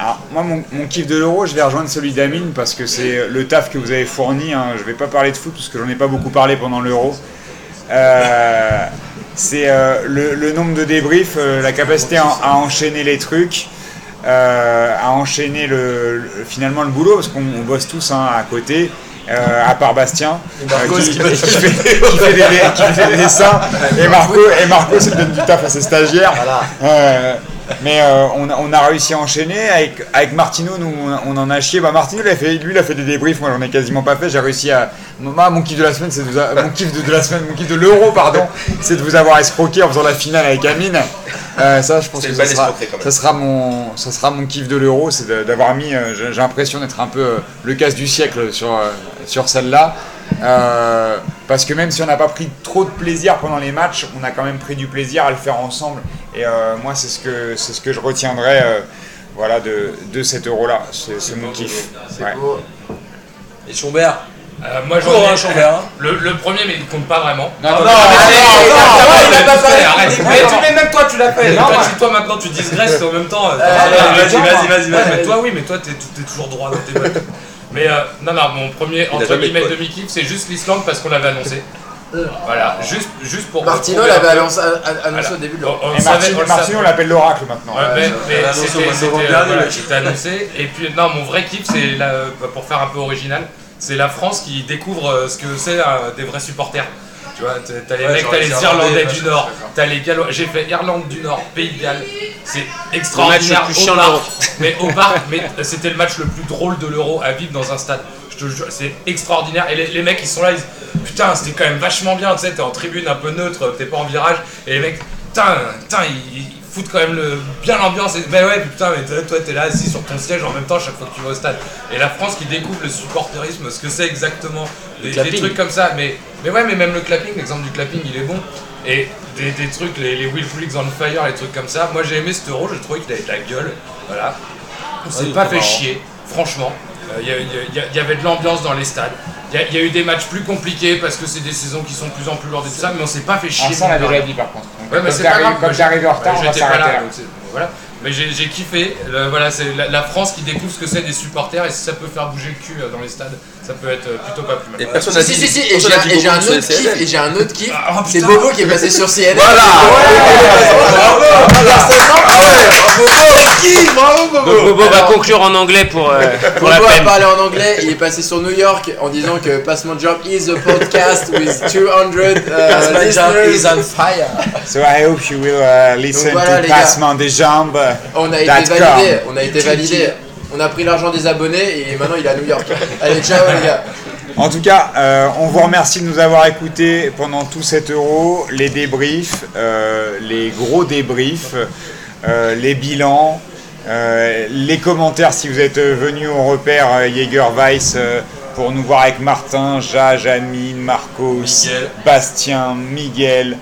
Alors, moi, mon, mon kiff de l'euro, je vais rejoindre celui d'Amine parce que c'est le taf que vous avez fourni. hein. Je vais pas parler de foot parce que j'en ai pas beaucoup parlé pendant l'euro. Euh, c'est euh, le, le nombre de débriefs, euh, la capacité à, à enchaîner les trucs, euh, à enchaîner le, le- finalement le boulot parce qu'on on bosse tous hein, à côté. euh, à part Bastien, qui, qui fait, [LAUGHS] qui fait des, qui fait des dessins, et Marco, et Marco, ça donne du taf à ses stagiaires. Voilà. Euh, mais on, a, on a réussi à enchaîner avec, avec Martino. Nous, on, on en a chié. Bah, Martino, il a fait, lui, il a fait des débriefs. Moi, j'en ai quasiment pas fait. J'ai réussi à. Moi, mon kiff de la semaine, c'est de vous. a- Mon kiff de, de la semaine, mon kiff de l'euro, pardon, c'est de vous avoir escroqué en faisant la finale avec Amine. Euh, ça, je pense que ça sera, ça mon, ça sera mon kiff de l'euro, c'est d'avoir mis. euh, J'ai l'impression d'être un peu euh, le casse du siècle sur euh, sur celle-là. Euh, parce que même si on n'a pas pris trop de plaisir pendant les matchs, on a quand même pris du plaisir à le faire ensemble. Et euh, moi, c'est ce que c'est ce que je retiendrai, euh, voilà, de, de cet euro-là. C'est c'est mon kiff. Ouais. Et Chombert Euh, moi j'en ai. Le, le premier, mais il compte pas vraiment. Non, non, non, non, il a pas. Arrête. Mais même toi, tu l'as fait. Non, tu- toi maintenant tu digresses [LAUGHS] en même temps. euh, vas-y, vas-y, vas-y, vas-y. Mais toi oui, mais toi t'es toujours droit dans tes bottes. Mais euh, non, non, mon premier entre guillemets demi-kiff, c'est juste l'Islande parce qu'on l'avait annoncé. Voilà, juste, juste pour. Martino l'avait annoncé, annoncé Voilà. au début de On, l'euro. on Et le savait, Martino, on l'appelle l'oracle maintenant. Ouais, mais, c'était euh, annoncé. Et puis, non, mon vrai kiff, c'est pour faire un peu original, c'est la France qui découvre euh, ce que c'est euh, des vrais supporters. Tu vois, t'as les Ouais, mecs, t'as les Irlandais, du Nord, t'as les Gallois. J'ai fait Irlande du Nord, Pays de Galles. C'est extraordinaire. Le match le plus au parc. Mais au parc, mais c'était le match le plus drôle de l'Euro à vivre dans un stade. Je te jure, c'est extraordinaire. Et les, les mecs, ils sont là, ils Putain, c'était quand même vachement bien. Tu sais, t'es en tribune un peu neutre, t'es pas en virage. Et les mecs, putain, putain, ils, foutent quand même le, bien l'ambiance. Et ben ouais, putain, mais toi, t'es là assis sur ton siège en même temps chaque fois que tu vas au stade. Et la France qui découvre le supporterisme, ce que c'est exactement. Des, trucs comme ça. Mais, mais ouais, mais même le clapping, l'exemple du clapping, il est bon. Et des, des trucs, les, les Will Flicks on Fire, les trucs comme ça. Moi, j'ai aimé cet euro, j'ai trouvé qu'il avait de la gueule. Voilà. On s'est il pas fait marrant. chier, franchement. Euh, Il y, il y avait de l'ambiance dans les stades. Il y, a- il y a eu des matchs plus compliqués parce que c'est des saisons qui sont de plus en plus lourdes et tout ça, mais on s'est pas fait chier. Ah, ça, on déjà dit par contre. Donc, Ouais, mais comme c'est pas t'arrives- grave. Comme moi, t'arrives en retard, on va pas là, là. donc c'est- voilà. Mais j'ai kiffé. Le- voilà, c'est la, la France qui découvre ce que c'est des supporters et si ça peut faire bouger le cul euh, dans les stades, ça peut être euh, plutôt pas plus mal. Et personne n'a Si, dit. si, si, et j'ai un, dit et j'ai un autre kiff, et j'ai un autre kiff, Ah, oh, c'est. Bobo qui est passé sur CNN. Voilà Bravo Bobo Donc Bobo va conclure en anglais pour, euh, pour la Bobo a parlé en anglais, il est passé sur New York en disant que Passement Job is a podcast with 200 uh, listeners. is on fire. So I hope you will uh, listen voilà, to des Jambes. On a été validé, on a été validé. On a pris l'argent des abonnés et maintenant il est à New York. [LAUGHS] Allez, ciao les gars. En tout cas, euh, on vous remercie de nous avoir écoutés pendant tout cet euro, les débriefs, euh, les gros débriefs, euh, les bilans, euh, les commentaires si vous êtes venus au repère euh, Jäger Weiss euh, pour nous voir avec Martin, Jage, Amine, Marcos, Miguel. Bastien, Miguel,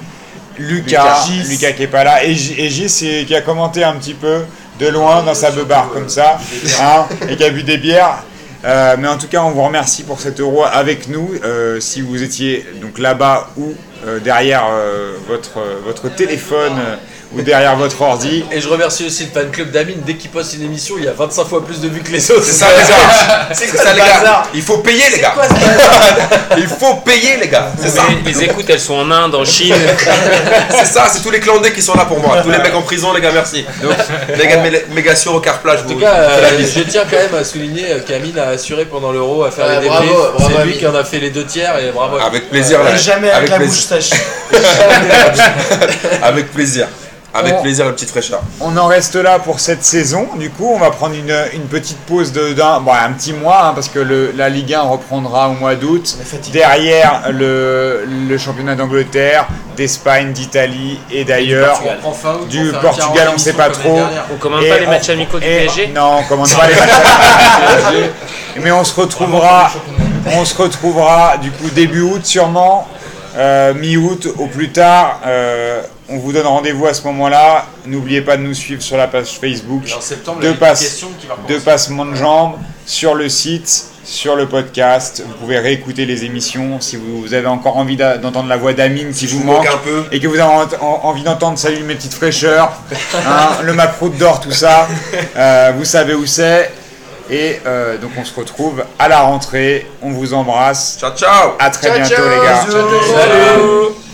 Lucas, Lucas, qui est pas là, et, Gis qui a commenté un petit peu de loin dans sa beubar comme ça, hein, et qui a bu des bières. Euh, mais en tout cas, on vous remercie pour cet euro avec nous. Euh, si vous étiez donc là-bas ou euh, derrière votre, votre téléphone ou derrière votre ordi. Et je remercie aussi le fan club d'Amine. Dès qu'il poste une émission, il y a 25 fois plus de vues que les autres. C'est ça, les gars. [LAUGHS] C'est ça, les gars. Il faut payer, les gars. [LAUGHS] Il faut payer, les gars. C'est ça. Les écoutes, elles sont en Inde, en Chine. [LAUGHS] C'est ça, c'est tous les clandés qui sont là pour moi. Tous les mecs en prison, les gars, merci. Donc, les gars de Mé- Mégation au Carplage, En tout cas, euh, je tiens quand même à souligner qu'Amine a assuré pendant l'euro à faire Ouais, les débriefs. bravo, C'est lui Amine. qui en a fait les deux tiers et bravo. Avec plaisir, là. Jamais avec, la plaisir. bouche sèche. Avec plaisir. Avec On- plaisir, la petite fraîcheur. On en reste là pour cette saison. Du coup, on va prendre une, une petite pause de- d'un bon, un petit mois hein, parce que le- la Ligue 1 reprendra au mois d'août. Derrière le, le championnat d'Angleterre, d'Espagne, d'Italie et d'ailleurs Portugal. Enfin, pour du Portugal, on sait émission pas trop. On commande Et pas les on- matchs amicaux du PSG Non, on commande pas les [LAUGHS] matchs amicaux du PSG. Mais on se retrouvera, on se retrouvera du coup début août sûrement, euh, mi-août au plus tard. Euh, on vous donne rendez-vous à ce moment-là. N'oubliez pas de nous suivre sur la page Facebook Et en septembre, Deux passes- va de Jambes sur le site, sur le podcast. Vous pouvez réécouter les émissions si vous, vous avez encore envie d'entendre la voix d'Amine qui vous vous manque un peu. et que vous avez en- en- envie d'entendre Salut mes petites fraîcheurs, [LAUGHS] hein, le Macroute d'or, tout ça, euh, vous savez où c'est. Et euh, donc on se retrouve à la rentrée. On vous embrasse. Ciao, ciao À très Ciao, bientôt ciao. les gars. Salut